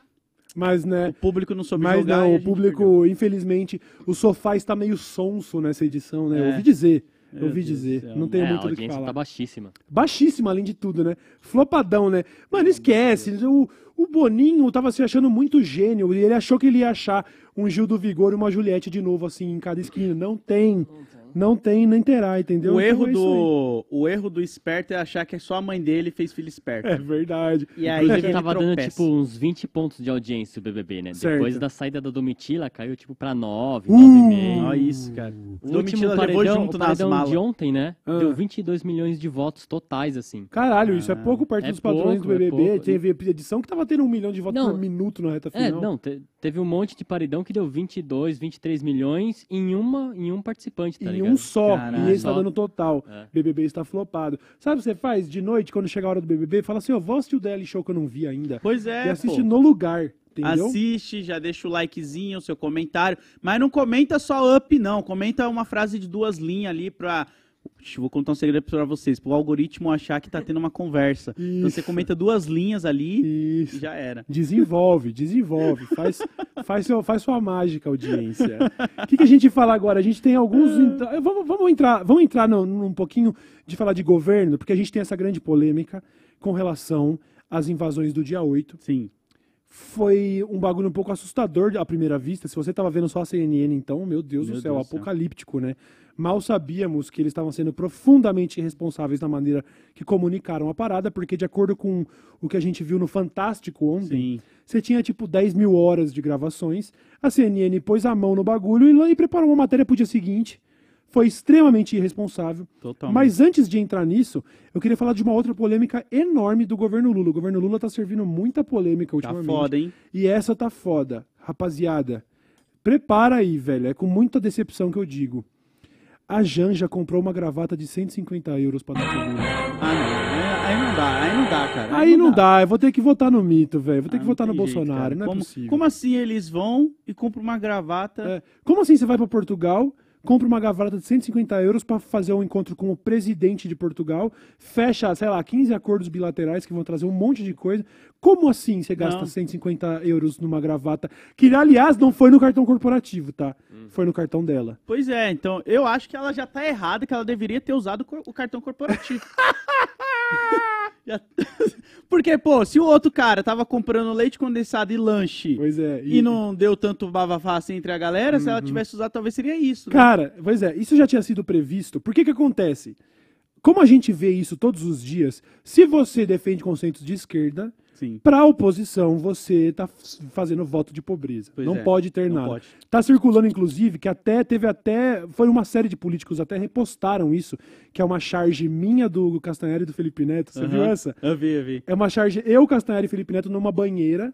Mas, né... O público não soube Mas jogar. não, a o público, perdeu. infelizmente, o sofá está meio sonso nessa edição, né? Eu É. ouvi dizer. Eu Meu ouvi Deus dizer. céu. Não tenho é, a muito do que audiência falar. tá baixíssima. Baixíssima, além de tudo, né? Flopadão, né? Mano, esquece. O, o Boninho tava se achando muito gênio. E ele achou que ele ia achar um Gil do Vigor e uma Juliette de novo, assim, em cada esquina. Não tem. Não tem, nem terá, entendeu? O Então erro, é do, o erro do esperto é achar que só a mãe dele fez filho esperto. É verdade. E aí Inclusive, ele tava dando tipo uns 20 pontos de audiência o BBB, né? Certo. Depois da saída da Domitila, caiu tipo pra 9, Uh! 9,5. Olha isso, cara. O Domitila último levou paredão, junto o nas paredão malas. de ontem, né? Ah. Deu 22 milhões de votos totais, assim. Caralho, isso é pouco perto É dos padrões pouco, do é BBB. pouco. Teve edição que tava tendo um milhão de votos Não. por minuto na reta É, final. não, te- teve um monte de paredão que deu 22, 23 milhões em, uma, em um participante, tá em ligado? um só. E esse tá Só. dando total. É. BBB está flopado. Sabe o que você faz de noite, quando chega a hora do BBB? Fala assim, ó, vou assistir o DL Show que eu não vi ainda. Pois é, e assiste pô. no lugar, entendeu? Assiste, já deixa o likezinho, o seu comentário. Mas não comenta só up, não. Comenta uma frase de duas linhas ali pra. Vou contar um segredo pra vocês. Pro algoritmo achar que tá tendo uma conversa. Então você Isso. comenta duas linhas ali e Isso. já era. Desenvolve, desenvolve. Faz, faz, seu, faz sua mágica, audiência. O que, que a gente fala agora? A gente tem alguns. entra- Vamos, vamos entrar, vamos entrar num, num pouquinho de falar de governo, porque a gente tem essa grande polêmica com relação às invasões do dia 8. Sim. Foi um bagulho um pouco assustador à primeira vista. Se você estava vendo só a CNN, então, meu Deus Meu do céu, Deus do céu. apocalíptico, né? Mal sabíamos que eles estavam sendo profundamente irresponsáveis na maneira que comunicaram a parada, porque de acordo com o que a gente viu no Fantástico ontem, Sim. você tinha tipo 10 mil horas de gravações, a CNN pôs a mão no bagulho e, e preparou uma matéria pro dia seguinte. Foi extremamente irresponsável. Totalmente. Mas antes de entrar nisso, eu queria falar de uma outra polêmica enorme do governo Lula. O governo Lula tá servindo muita polêmica Tá ultimamente. foda, hein? E essa tá foda. Rapaziada, prepara aí, velho. É com muita decepção que eu digo. A Janja comprou uma gravata de 150 euros pra dar pro Lula. Ah, não. Aí, aí não dá, aí não dá, cara. Aí não dá, eu vou ter que votar no mito, velho. Vou ter Ah, que não votar no jeito, Bolsonaro, cara. não é como, possível. como assim eles vão e compram uma gravata? É. Como assim você vai pra Portugal, compra uma gravata de 150 euros pra fazer um encontro com o presidente de Portugal, fecha, sei lá, 15 acordos bilaterais que vão trazer um monte de coisa. Como assim você gasta Não. 150 euros numa gravata? Que, aliás, não foi no cartão corporativo, tá? Foi no cartão dela. Pois é, então eu acho que ela já tá errada, que ela deveria ter usado o cartão corporativo. Já- Porque, pô, se o outro cara tava comprando leite condensado e lanche é. e, não deu tanto bafafá assim entre a galera, se ela tivesse usado, talvez seria isso. né? Cara, pois é, isso já tinha sido previsto. Por que que acontece? Como a gente vê isso todos os dias, se você defende conceitos de esquerda, Sim. Pra oposição, você tá f- fazendo voto de pobreza. Pois não é, pode ter não nada. pode. Tá circulando, inclusive, que até teve até. Foi uma série de políticos até repostaram isso, que é uma charge minha do Castanheira e do Felipe Neto. Você viu Aham. essa? Eu vi, eu vi. É uma charge eu, Castanheira e Felipe Neto numa banheira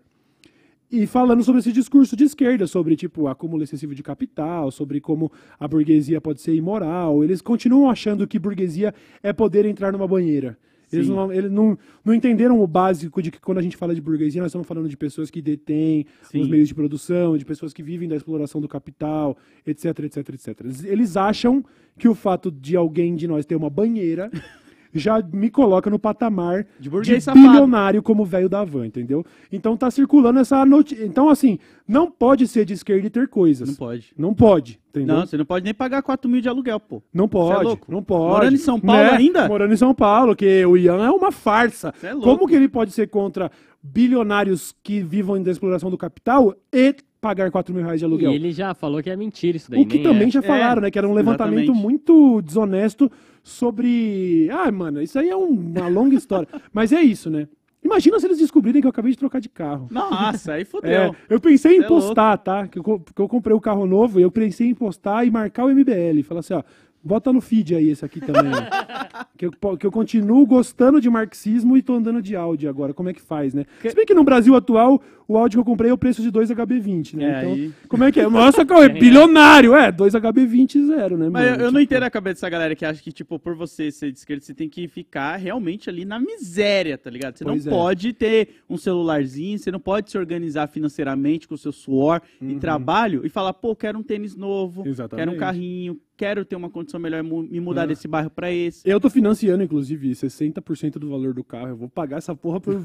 e falando sobre esse discurso de esquerda, sobre tipo acúmulo excessivo de capital, sobre como a burguesia pode ser imoral. Eles continuam achando que burguesia é poder entrar numa banheira. Eles, Sim. não, eles não, não entenderam o básico de que quando a gente fala de burguesia, nós estamos falando de pessoas que detêm Sim. os meios de produção, de pessoas que vivem da exploração do capital, etc, etc, etc. Eles, eles acham que o fato de alguém de nós ter uma banheira já me coloca no patamar De burguês de bilionário como velho da van, entendeu? Então tá circulando essa notícia. Então, assim, não pode ser de esquerda e ter coisas. Não pode. Não pode, entendeu? Não, você não pode nem pagar 4 mil de aluguel, pô. Não é pode, louco? não pode. Morando em São Paulo Né? ainda? Morando em São Paulo, que o Ian é uma farsa. É louco. Como que ele pode ser contra bilionários que vivam da exploração do capital e pagar 4 mil reais de E aluguel? ele já falou que é mentira isso daí. O que nem também é. já falaram, né? Que era um levantamento exatamente. muito desonesto sobre. Ah, mano, isso aí é um- uma longa história. Mas é isso, né? Imagina se eles descobrirem que eu acabei de trocar de carro. Nossa, aí fodeu. É, eu pensei em é postar, tá? Que eu, porque eu comprei o carro novo e eu pensei em postar e marcar o MBL. Falar assim, ó, bota no feed aí esse aqui também. que, eu, que eu continuo gostando de marxismo e tô andando de áudio agora. Como é que faz, né? Se bem que no Brasil atual, o áudio que eu comprei é o preço de 2 HB20, né? É, então, aí- como é que é? Nossa, Cauê, bilionário! É, 2 HB20 zero, né, Mas eu, mano? eu não Tipo, entendo a cabeça dessa galera que acha que, tipo, por você ser de esquerda, você tem que ficar realmente ali na miséria, tá ligado? Você Pois é. não pode ter um celularzinho, você não pode se organizar financeiramente com o seu suor e trabalho e falar, pô, quero um tênis novo, Uhum. Exatamente. quero um carrinho, quero ter uma condição melhor, me mudar É. desse bairro pra esse. Eu tô financiando, inclusive, 60% do valor do carro. Eu vou pagar essa porra por,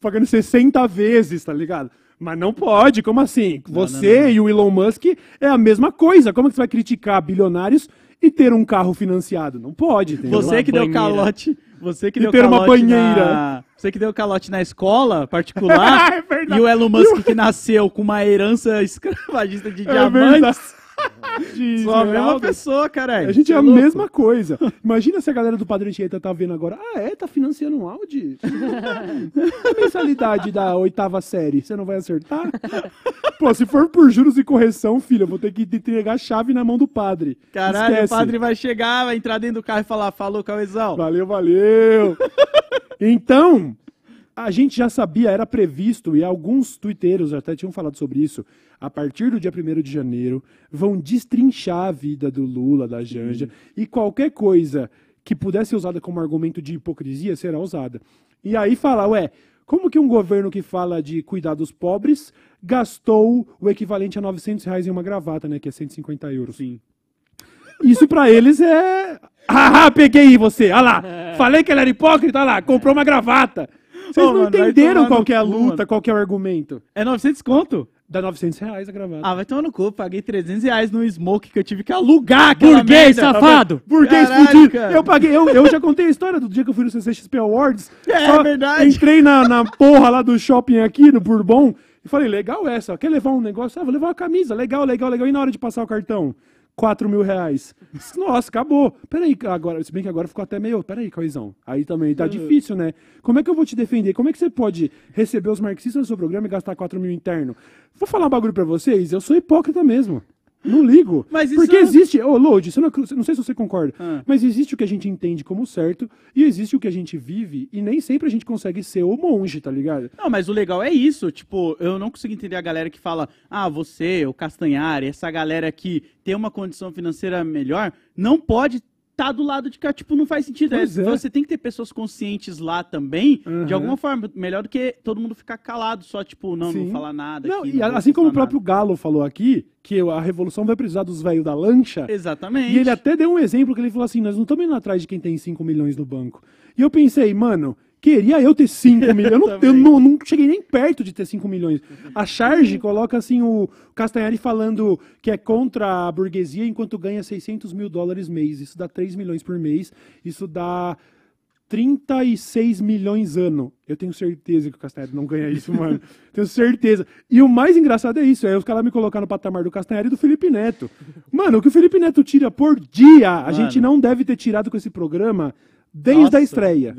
pagando 60 vezes, tá ligado? Mas não pode, como assim? Você não, não. e o Elon Musk é a mesma coisa. Como que você vai criticar bilionários e ter um carro financiado? Não pode, entendeu? Você que deu calote, você que E deu ter uma banheira. na... Você que deu calote na escola particular É verdade. e o Elon Musk que nasceu com uma herança escravagista de É diamantes. verdade. De Sou a mesma pessoa, caralho. A gente Cê é a mesma coisa. Imagina se a galera do Padre Anchieta tá vendo agora. Ah, é? Tá financiando um Audi? a mensalidade da oitava série, você não vai acertar? Pô, se for por juros e correção, filho, eu vou ter que entregar a chave na mão do padre. Caralho, Esquece. o padre vai chegar, vai entrar dentro do carro e falar, falou, Cauezão. Valeu, valeu. então, a gente já sabia, era previsto, e alguns tuiteiros até tinham falado sobre isso, a partir do dia 1 de janeiro, vão destrinchar a vida do Lula, da Janja, e qualquer coisa que pudesse ser usada como argumento de hipocrisia será usada. E aí fala, ué, como que um governo que fala de cuidar dos pobres gastou o equivalente a 900 reais em uma gravata, né, que é 150 euros? Sim. Isso pra eles é. Ah, peguei você! Olha lá! Falei que ele era hipócrita, olha lá, comprou uma gravata! Vocês Ô, não mano, vai entenderam tomar qual no que é a cu, luta, mano. qual que é o argumento. É 900 conto? Dá 900 reais a gravata. Ah, vai tomar no cu. Paguei 300 reais no Smoke que eu tive que alugar aquela Burguês, merda. safado! Burguês Caralho, fudido. cara. Eu paguei, eu, eu já contei a história do dia que eu fui no CCXP Awards. É, Só verdade. Entrei na, na porra lá do shopping aqui, no Bourbon, e falei, legal essa, quer levar um negócio? Ah, vou levar uma camisa, legal, legal, legal. E na hora de passar o cartão? 4 mil reais. Nossa, acabou. Peraí, agora, se bem que agora ficou até meio. Peraí, Cauizão. Aí também tá difícil, né? Como é que eu vou te defender? Como é que você pode receber os marxistas no seu programa e gastar 4 mil interno? Vou falar um bagulho pra vocês, eu sou hipócrita mesmo. Não ligo. Porque é- existe. Ô, Lodi, você não, não sei se você concorda, Ah. mas existe o que a gente entende como certo e existe o que a gente vive e nem sempre a gente consegue ser o monge, tá ligado? Não, mas o legal é isso. Tipo, eu não consigo entender a galera que fala, ah, você, o Castanhari, essa galera que tem uma condição financeira melhor, não pode estar do lado de cá. Tipo, não faz sentido. É, é. Você tem que ter pessoas conscientes lá também, de Uhum. alguma forma. Melhor do que todo mundo ficar calado, só, tipo, não, não Sim. falar nada. Não, aqui, e não assim como o próprio Galo falou aqui, que a revolução vai precisar dos velhos da lancha. Exatamente. E ele até deu um exemplo que ele falou assim: nós não estamos indo atrás de quem tem 5 milhões no banco. E eu pensei, mano, queria eu ter 5 milhões. Eu, não, eu não, não cheguei nem perto de ter 5 milhões. A Charge coloca assim o Castanhari falando que é contra a burguesia enquanto ganha 600 mil dólares mês. Isso dá 3 milhões por mês. Isso dá 36 milhões ano. Eu tenho certeza que o Castanhari não ganha isso, mano. tenho certeza. E o mais engraçado é isso, é os caras me colocar no patamar do Castanhari e do Felipe Neto. Mano, o que o Felipe Neto tira por dia, a Mano. gente não deve ter tirado com esse programa desde Nossa. a estreia,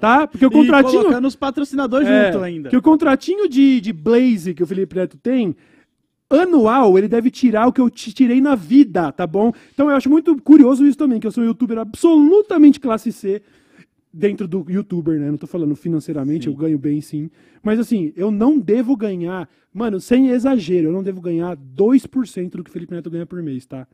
tá? Porque o E contratinho... colocando os patrocinadores É, junto ainda. Que o contratinho de, de Blaze que o Felipe Neto tem, anual, ele deve tirar o que eu ti- tirei na vida, tá bom? Então eu acho muito curioso isso também, que eu sou um youtuber absolutamente classe C dentro do youtuber, né? Não tô falando financeiramente, eu ganho bem sim. Mas assim, eu não devo ganhar, mano, sem exagero, eu não devo ganhar 2% do que o Felipe Neto ganha por mês, tá?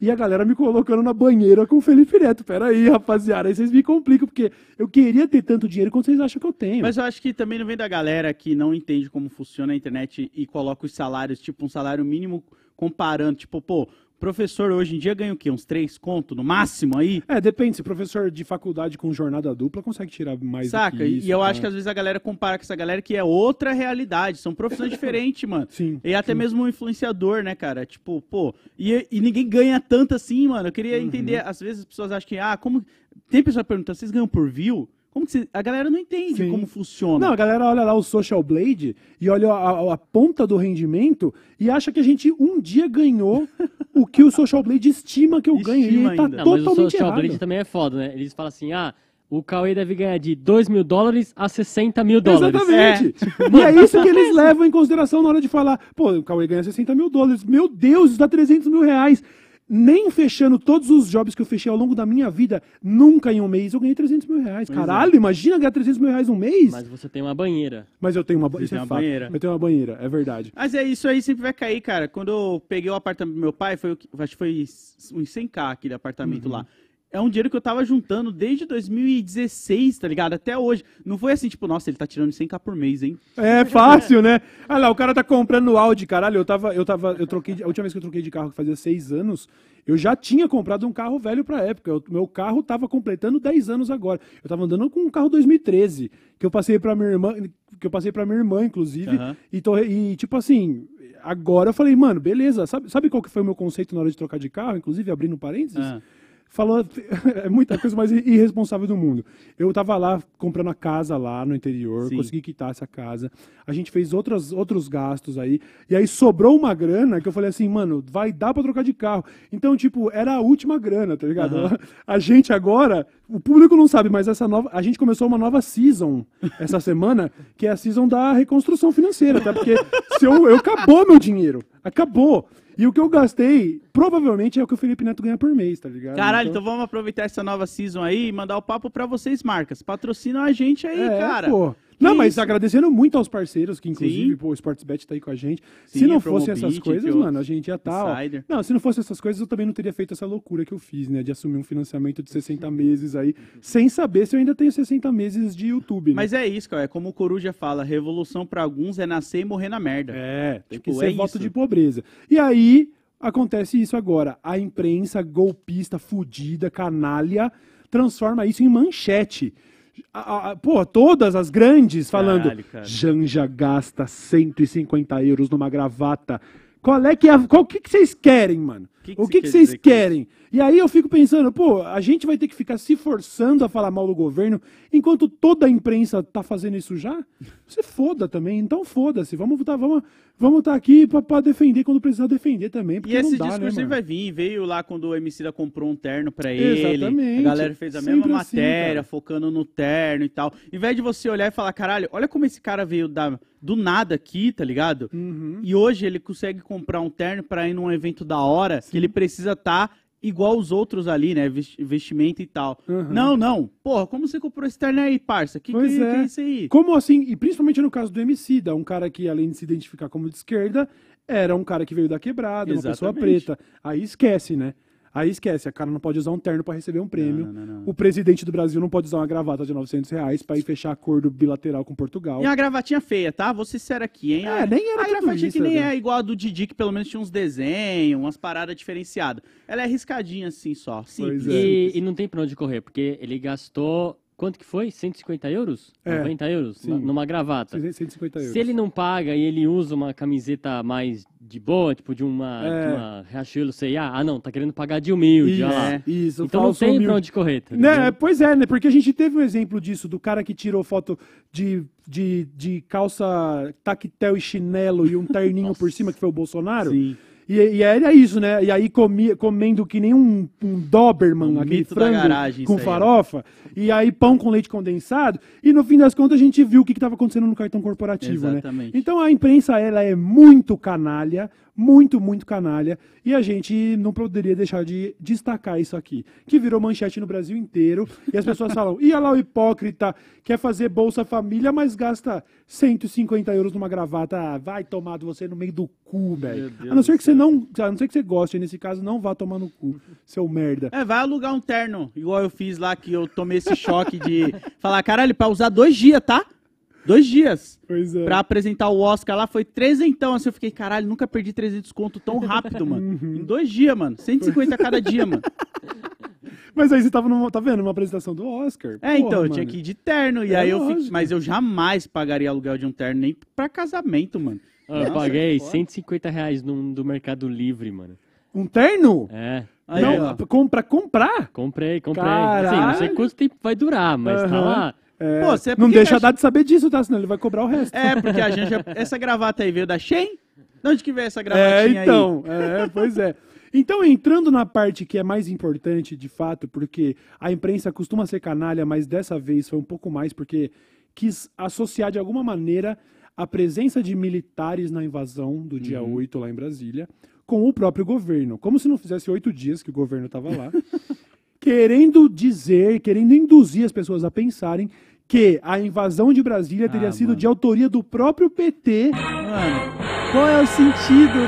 E a galera me colocando na banheira com o Felipe Neto. Pera aí, rapaziada. Aí vocês me complicam, porque eu queria ter tanto dinheiro quanto vocês acham que eu tenho. Mas eu acho que também não vem da galera que não entende como funciona a internet e coloca os salários, tipo, um salário mínimo comparando. Tipo, pô, professor hoje em dia ganha o quê? Uns três conto no máximo aí? É, depende. Se professor de faculdade com jornada dupla consegue tirar mais Saca? E- isso, e eu tá? acho que às vezes a galera compara com essa galera que é outra realidade. São profissões diferentes, mano. Sim. E até mesmo um influenciador, né, cara? Tipo, pô, e, e ninguém ganha tanto assim, mano. Eu queria Uhum. entender, às vezes as pessoas acham que, ah, como. Tem pessoa perguntando, vocês ganham por view? Como que você... A galera não entende Sim. como funciona. Não, a galera olha lá o Social Blade e olha a, a- a ponta do rendimento e acha que a gente um dia ganhou o que o Social Blade estima que eu ganho. E Estima ele tá ainda. Não, mas o totalmente Social errado. Blade também é foda, né? Eles falam assim, ah, o Cauê deve ganhar de 2 mil dólares a 60 mil dólares. Exatamente. E é isso que eles levam em consideração na hora de falar. Pô, o Cauê ganha 60 mil dólares. Meu Deus, isso dá 300 mil reais. Nem fechando todos os jobs que eu fechei ao longo da minha vida, nunca em um mês eu ganhei 300 mil reais. Pois é. Caralho, imagina ganhar 300 mil reais um mês? Mas, Mas você tem uma banheira. eu tenho uma, ba- Você isso tem é uma fato. banheira. Eu tenho uma banheira, é verdade. Mas é isso aí, sempre vai cair, cara. Quando eu peguei o apartamento do meu pai, foi, acho que foi uns 100k aquele apartamento Uhum. lá. É um dinheiro que eu tava juntando desde 2016, tá ligado? Até hoje. Não foi assim, tipo, nossa, ele tá tirando 100k por mês, hein? É fácil, né? Olha lá, o cara tá comprando Audi, caralho. Eu tava, eu tava, eu troquei, de- a última vez que eu troquei de carro, que fazia seis anos, eu já tinha comprado um carro velho pra época. O meu carro tava completando 10 anos agora. Eu tava andando com um carro 2013, que eu passei pra minha irmã, que eu passei pra minha irmã, inclusive. Aham. E, tô- e, tipo assim, agora eu falei, mano, beleza. Sabe, sabe qual que foi o meu conceito na hora de trocar de carro? Inclusive, abrindo parênteses. Ah. Falou, é muita coisa mais irresponsável do mundo. Eu tava lá comprando a casa lá no interior, Sim. consegui quitar essa casa. A gente fez outras, outros gastos aí. E aí sobrou uma grana que eu falei assim, mano, vai dar pra trocar de carro. Então, tipo, era a última grana, tá ligado? A gente agora, o público não sabe, mas essa nova. A gente começou uma nova season essa semana, que é a season da reconstrução financeira, tá? Porque se eu, eu acabou meu dinheiro. Acabou. E o que eu gastei, provavelmente é o que o Felipe Neto ganha por mês, tá ligado? Caralho, então vamos aproveitar essa nova season aí e mandar o papo pra vocês, marcas. Patrocinam a gente aí, é, cara. Pô. Não, mas isso? agradecendo muito aos parceiros, que inclusive, Sim. pô, o Sportsbet tá aí com a gente. Sim, se não fossem essas coisas, eu- mano, a gente ia. Tá, Insider. não, se não fossem essas coisas, eu também não teria feito essa loucura que eu fiz, né? De assumir um financiamento de 60 meses aí, sem saber se eu ainda tenho 60 meses de YouTube. né? Mas é isso, cara. É como o Coruja fala, revolução pra alguns é nascer e morrer na merda. É, tem Tipo, que ser é voto de pobreza. E aí acontece isso agora. A imprensa golpista, fudida, canalha, transforma isso em manchete. A- a- pô, todas as grandes falando. Caralho, cara. Janja gasta 150 euros numa gravata. Qual é que é. a- Qual, o que, que vocês querem, mano? Que que o que, que vocês querem? E aí eu fico pensando, pô, a gente vai ter que ficar se forçando a falar mal do governo enquanto toda a imprensa tá fazendo isso já? Você foda também, então foda-se. Vamos tá, vamos, vamos tá aqui pra, pra defender quando precisar defender também. Porque E esse não dá, discurso né, ele mano? vai vir, veio lá quando o Emicida comprou um terno pra ele. Exatamente. A galera fez a Sempre mesma assim, matéria, cara. focando no terno e tal. Em vez de você olhar e falar, caralho, olha como esse cara veio da, do nada aqui, tá ligado? Uhum. E hoje ele consegue comprar um terno pra ir num evento da hora, que ele precisa estar igual os outros ali, né? Ves- Vestimento e tal. Uhum. Não, não. Porra, como você comprou esse terno aí, parça? Que, Pois que, é. que é isso aí? Como assim? E principalmente no caso do Emicida, um cara que, além de se identificar como de esquerda, era um cara que veio da quebrada, uma pessoa Exatamente. preta. Aí esquece, né? Aí esquece, a cara não pode usar um terno pra receber um prêmio. Não, não, não, não. O presidente do Brasil não pode usar uma gravata de 900 reais pra ir fechar acordo bilateral com Portugal. E uma gravatinha feia, tá? Vou ser sério aqui, hein? É, nem era A gravatinha isso, que nem né? é igual a do Didi, que pelo menos tinha uns desenhos, umas paradas diferenciadas. Ela é riscadinha assim só. Simples. É. E, e não tem pra onde correr, porque ele gastou. Quanto que foi? 150 euros? É, 90 euros? sim. Numa gravata. 150 euros. Se ele não paga e ele usa uma camiseta mais de boa, tipo de uma, É. de uma Riachuelo C&A, ah não, tá querendo pagar de humilde, Isso, lá. isso, Então não tem humilde. pra onde correr, tá Né, pois é, né? Porque a gente teve um exemplo disso, do cara que tirou foto de, de, de calça tactel e chinelo e um terninho por cima, que foi o Bolsonaro. Sim. E, e era isso, né? E aí comia, comendo que nem um, um Doberman, Um aquele frango garagem, com aí, farofa. E aí pão com leite condensado. E no fim das contas a gente viu o que estava acontecendo no cartão corporativo, né? Exatamente. Então a imprensa, ela é muito canalha, muito, muito canalha. E a gente não poderia deixar de destacar isso aqui. Que virou manchete no Brasil inteiro. E as pessoas falam, e lá o hipócrita quer fazer Bolsa Família, mas gasta 150 euros numa gravata. Ah, vai tomar de você no meio do cu, velho. A não ser que você não. A não ser que você goste, nesse caso, não vá tomar no cu, seu merda. É, vai alugar um terno, igual eu fiz lá, que eu tomei esse choque de falar, caralho, pra usar dois dias, tá? Dois dias. Pois é. Pra apresentar o Oscar lá, foi trezentão, assim, eu fiquei, caralho, nunca perdi 300 conto tão rápido, mano. Uhum. Em dois dias, mano. 150 a cada dia, mano. Mas aí você tava numa, tá vendo, numa apresentação do Oscar. É, então, eu Porra, tinha mano. que ir de terno, e É aí eu lógico. fiquei, mas eu jamais pagaria aluguel de um terno, nem pra casamento, mano. Ah, Eu Nossa, paguei foda. 150 reais num, do Mercado Livre, mano. Um terno? É. Aí, não, ó. pra comprar? Comprei, comprei. Caralho. Assim, não sei quanto tempo vai durar, mas tá Aham. lá. É, Pô, você é não deixa dar de saber disso, tá? Senão ele vai cobrar o resto. É, porque a gente, essa gravata aí veio da Shein? De onde que veio essa É, gravatinha então, é, pois é. Então, entrando na parte que é mais importante, de fato, porque a imprensa costuma ser canalha, mas dessa vez foi um pouco mais, porque quis associar de alguma maneira a presença de militares na invasão do dia 8 lá em Brasília com o próprio governo. Como se não fizesse oito dias que o governo estava lá. querendo dizer, querendo induzir as pessoas a pensarem que a invasão de Brasília teria Ah, sido mano. de autoria do próprio PT. Mano, qual é o sentido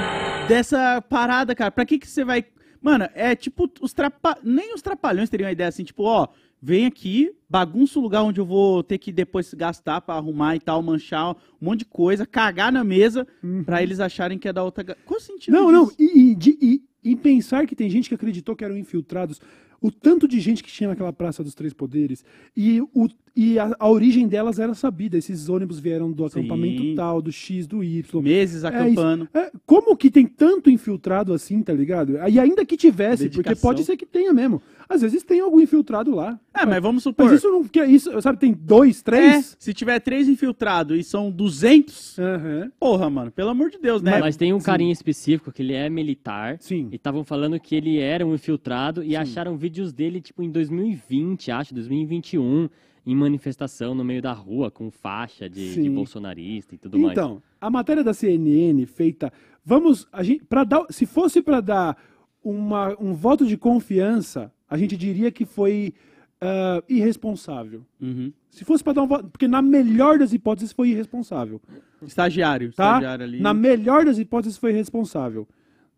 dessa parada, cara? Pra que que você vai... Mano, é tipo, os trapa... nem os trapalhões teriam uma ideia assim, tipo, ó, vem aqui, bagunça o lugar onde eu vou ter que depois gastar pra arrumar e tal, manchar um monte de coisa, cagar na mesa, pra eles acharem que é da outra... Qual o sentido Não, não, disso? e, e, de- e- e pensar que tem gente que acreditou que eram infiltrados, o tanto de gente que tinha naquela Praça dos Três Poderes, e, o, e a, a origem delas era sabida, esses ônibus vieram do Sim. acampamento tal, do X, do Y. Meses É acampando. isso. É, como que tem tanto infiltrado assim, tá ligado? E ainda que tivesse, porque Dedicação. pode ser que tenha mesmo. Às vezes tem algum infiltrado lá. É, mas vamos supor... Mas isso não. Que, isso, sabe, tem dois, é, três? se tiver três infiltrados e são 200, Aham. porra, mano, pelo amor de Deus, né? Mas tem um carinha específico que ele é militar. Sim. E estavam falando que ele era um infiltrado e acharam vídeos dele, tipo, em 2020, acho, 2021, em manifestação no meio da rua, com faixa de, de bolsonarista e tudo mais. Então, a matéria da CNN feita, vamos, a gente, para dar, se fosse para dar uma, um voto de confiança, a gente diria que foi ah, irresponsável. Uhum. Se fosse para dar um voto, porque na melhor das hipóteses foi irresponsável, Estagiário, tá? estagiário ali. Na melhor das hipóteses foi irresponsável.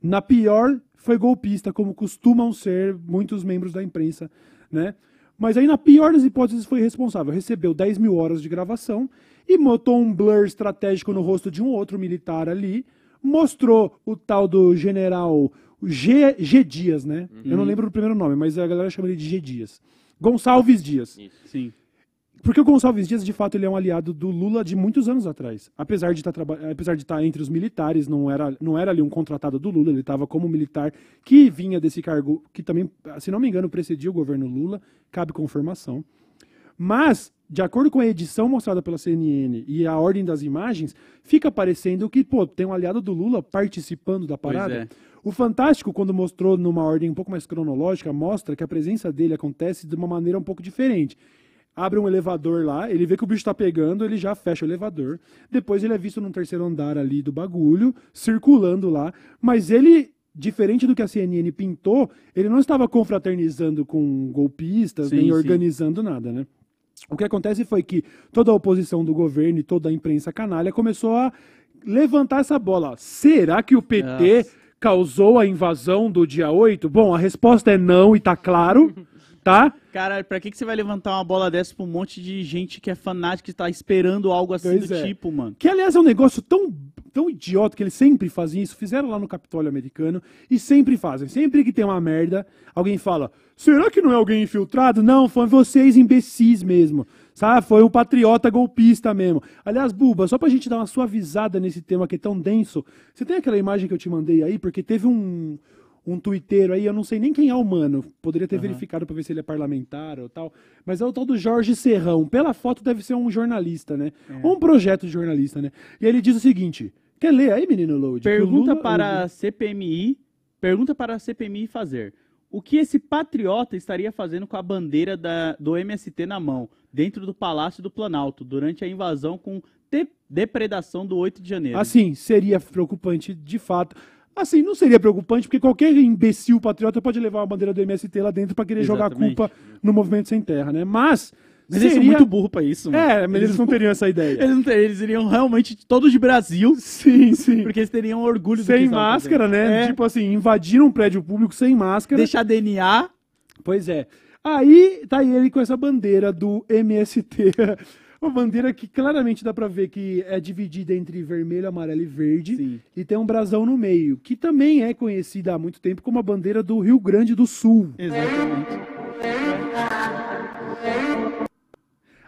Na pior foi golpista, como costumam ser muitos membros da imprensa, né? Mas aí na pior das hipóteses foi irresponsável. Recebeu 10 mil horas de gravação e botou um blur estratégico no rosto de um outro militar ali, mostrou o tal do general G, G Dias, né? Eu não lembro o primeiro nome, mas a galera chama ele de G Dias. Gonçalves Dias. Sim. Porque o Gonçalves Dias, de fato, ele é um aliado do Lula de muitos anos atrás. Apesar de estar, traba- apesar de estar entre os militares, não era, não era ali um contratado do Lula, ele estava como militar que vinha desse cargo, que também, se não me engano, precedia o governo Lula, cabe confirmação. Mas, de acordo com a edição mostrada pela CNN e a ordem das imagens, fica parecendo que, pô, tem um aliado do Lula participando da parada. é. O Fantástico, quando mostrou numa ordem um pouco mais cronológica, mostra que a presença dele acontece de uma maneira um pouco diferente. Abre um elevador lá, ele vê que o bicho tá pegando, ele já fecha o elevador. Depois ele é visto num terceiro andar ali do bagulho, circulando lá. Mas ele, diferente do que a CNN pintou, ele não estava confraternizando com golpistas, Sim, nem sim. organizando nada, né? O que acontece foi que toda a oposição do governo e toda a imprensa canalha começou a levantar essa bola. Será que o PT Nossa. causou a invasão do dia 8? Bom, a resposta é não e tá claro, tá? Cara, pra que, que você vai levantar uma bola dessa pra um monte de gente que é fanática e tá esperando algo assim Pois do é. tipo, mano? Que, aliás, é um negócio tão, tão idiota que eles sempre fazem isso. Fizeram lá no Capitólio americano e sempre fazem. Sempre que tem uma merda, alguém fala: será que não é alguém infiltrado? Não, foi vocês imbecis mesmo. Sabe? Foi um patriota golpista mesmo. Aliás, Buba, só pra gente dar uma suavizada nesse tema que é tão denso, você tem aquela imagem que eu te mandei aí? Porque teve um. Um tuiteiro aí, eu não sei nem quem é o mano. Poderia ter verificado pra ver se ele é parlamentar ou tal. Mas é o tal do Jorge Serrão. Pela foto deve ser um jornalista, né? Ou um projeto de jornalista, né? E ele diz o seguinte: Quer ler aí, menino Load? Pergunta Lula- para a CPMI. Pergunta para a CPMI fazer. O que esse patriota estaria fazendo com a bandeira da- do MST na mão, dentro do Palácio do Planalto, durante a invasão com de- depredação do 8 de janeiro? Assim, seria preocupante de fato. Assim, não seria preocupante, porque qualquer imbecil patriota pode levar uma bandeira do MST lá dentro pra querer jogar a Exatamente. culpa no movimento sem terra, né? Mas. Mas eles são seria- muito burros pra isso, mano. É, mas eles não teriam essa ideia. Eles, teriam- eles iriam realmente todos de Brasil, Sim, sim. porque eles teriam orgulho Sem máscara, né? É, Tipo assim, invadiram um prédio público sem máscara. deixar DNA. Pois é. Aí tá ele com essa bandeira do MST. Uma bandeira que claramente dá pra ver que é dividida entre vermelho, amarelo e verde. Sim. E tem um brasão no meio, que também é conhecida há muito tempo como a bandeira do Rio Grande do Sul. Exatamente.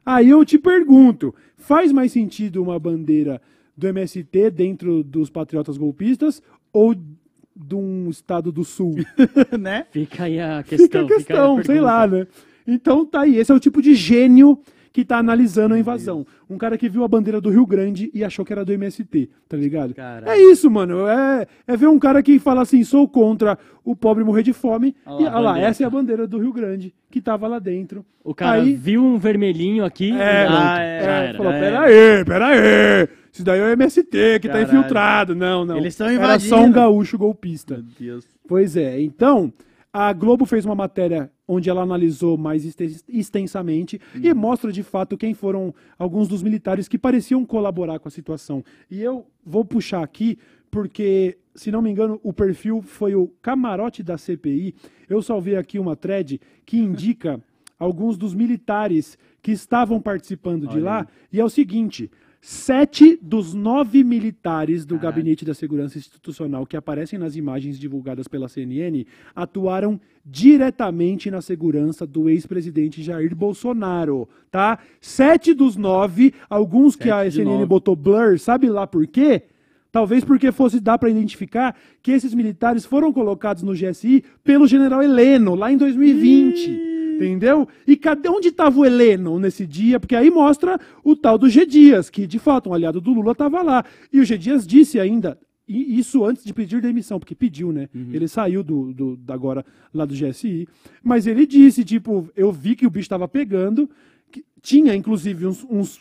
Aí eu te pergunto, faz mais sentido uma bandeira do MST dentro dos patriotas golpistas ou de um estado do sul? né? Fica aí a Fica questão. a questão, aí a sei lá, né? Então tá aí, esse é o tipo de gênio que tá analisando a invasão. Um cara que viu a bandeira do Rio Grande e achou que era do MST, tá ligado? Caralho. É isso, mano. É, é ver um cara que fala assim, sou contra o pobre morrer de fome. Olha e lá, olha lá, essa é a bandeira do Rio Grande, que tava lá dentro. O cara Aí- viu um vermelhinho aqui. É, pronto, ah, é, É, falou, pera aí, pera aí. Isso daí é o MST que tá Caralho. infiltrado. Não, não. Eles tão Era só um invadindo. gaúcho golpista. Meu Deus. Pois é, então, a Globo fez uma matéria onde ela analisou mais exten- extensamente e mostra de fato quem foram alguns dos militares que pareciam colaborar com a situação. E eu vou puxar aqui porque, se não me engano, o perfil foi o camarote da CPI. Eu salvei aqui uma thread que indica alguns dos militares que estavam participando de Olha lá. aí. E é o seguinte: sete dos nove militares do Caralho. Gabinete da Segurança Institucional que aparecem nas imagens divulgadas pela CNN atuaram diretamente na segurança do ex-presidente Jair Bolsonaro, tá? Sete dos nove, alguns que a Sete CNN nove. botou blur, sabe lá por quê? Talvez porque fosse dar para identificar que esses militares foram colocados no GSI pelo general Heleno, lá em 2020. Entendeu? E cadê onde estava o Heleno nesse dia? Porque aí mostra o tal do G. Dias, que de fato um aliado do Lula estava lá. E o G. Dias disse ainda, e isso antes de pedir demissão, porque pediu, né? Ele saiu do, do, da agora lá do GSI. Mas ele disse, tipo, eu vi que o bicho estava pegando, que tinha inclusive uns, uns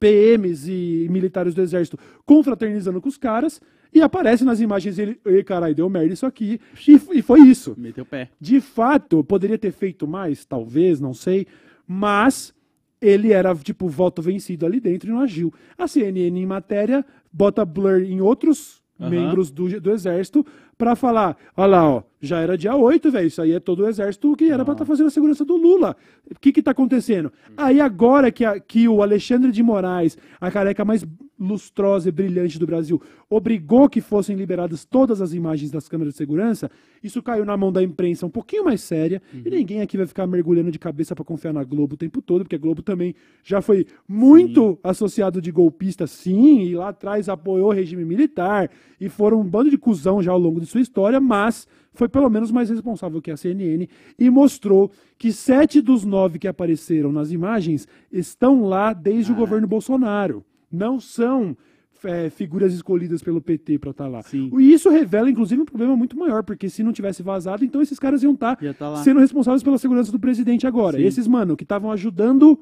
PMs e militares do exército confraternizando com os caras, e aparece nas imagens ele, ei, caralho, deu merda isso aqui, e, e foi isso. Meteu o pé. De fato, poderia ter feito mais, talvez, não sei, mas ele era, tipo, voto vencido ali dentro e não agiu. A CNN, em matéria, bota blur em outros Aham. membros do, do exército pra falar, olha lá, ó, já era dia 8, velho, isso aí é todo o exército que era pra estar fazendo a segurança do Lula. O que que tá acontecendo? Aí agora que, a- que o Alexandre de Moraes, a careca mais lustrosa e brilhante do Brasil, obrigou que fossem liberadas todas as imagens das câmeras de segurança, isso caiu na mão da imprensa um pouquinho mais séria, e ninguém aqui vai ficar mergulhando de cabeça pra confiar na Globo o tempo todo, porque a Globo também já foi muito associado de golpista, sim, e lá atrás apoiou o regime militar, e foram um bando de cuzão já ao longo de sua história, mas foi pelo menos mais responsável que a CNN e mostrou que sete dos nove que apareceram nas imagens estão lá desde o governo Bolsonaro. Não são é, figuras escolhidas pelo PT para estar lá. Sim. E isso revela, inclusive, um problema muito maior, porque se não tivesse vazado, então esses caras iam estar Ia tá sendo responsáveis pela segurança do presidente agora. Sim. Esses, mano, que estavam ajudando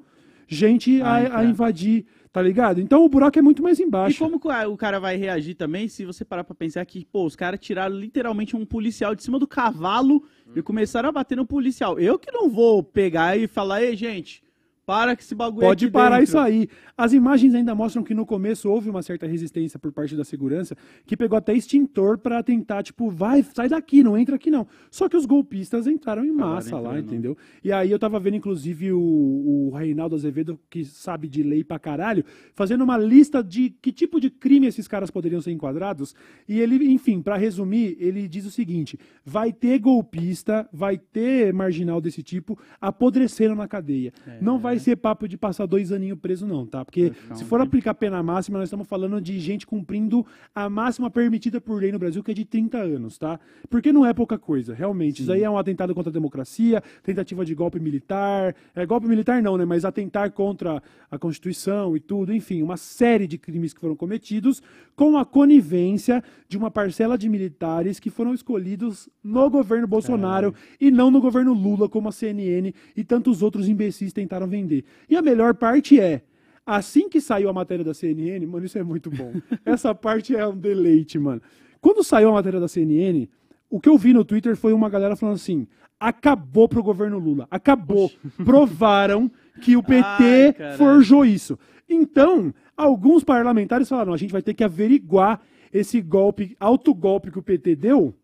gente Ah, a, a invadir, tá ligado? Então o buraco é muito mais E embaixo. como que o cara vai reagir também se você parar pra pensar que, pô, os caras tiraram literalmente um policial de cima do cavalo e começaram a bater no policial. Eu que não vou pegar e falar, ei, gente, para que esse bagulho Pode aqui parar dentro." isso aí. As imagens ainda mostram que no começo houve uma certa resistência por parte da segurança, que pegou até extintor pra tentar, tipo, vai, sai daqui, não entra aqui não. Só que os golpistas entraram em massa lá, entrando. entendeu? E aí eu tava vendo, inclusive, o, o Reinaldo Azevedo, que sabe de lei pra caralho, fazendo uma lista de que tipo de crime esses caras poderiam ser enquadrados. E ele, enfim, pra resumir, ele diz o seguinte: vai ter golpista, vai ter marginal desse tipo apodrecendo na cadeia. Não vai ser papo de passar dois aninhos preso, não, tá? Porque se for tempo. aplicar pena máxima, nós estamos falando de gente cumprindo a máxima permitida por lei no Brasil, que é de 30 anos, tá? Porque não é pouca coisa, realmente. Isso aí é um atentado contra a democracia, tentativa de golpe militar. É, golpe militar não, né? Mas atentar contra a Constituição e tudo, enfim, uma série de crimes que foram cometidos com a conivência de uma parcela de militares que foram escolhidos no governo Bolsonaro e não no governo Lula, como a CNN e tantos outros imbecis tentaram vender. E a melhor parte é. Assim que saiu a matéria da CNN, mano, isso é muito bom. Essa parte é um deleite, mano. Quando saiu a matéria da CNN, o que eu vi no Twitter foi uma galera falando assim: acabou pro governo Lula, acabou. Provaram que o PT Ai, forjou isso. Então, alguns parlamentares falaram: a gente vai ter que averiguar esse golpe, autogolpe que o PT deu.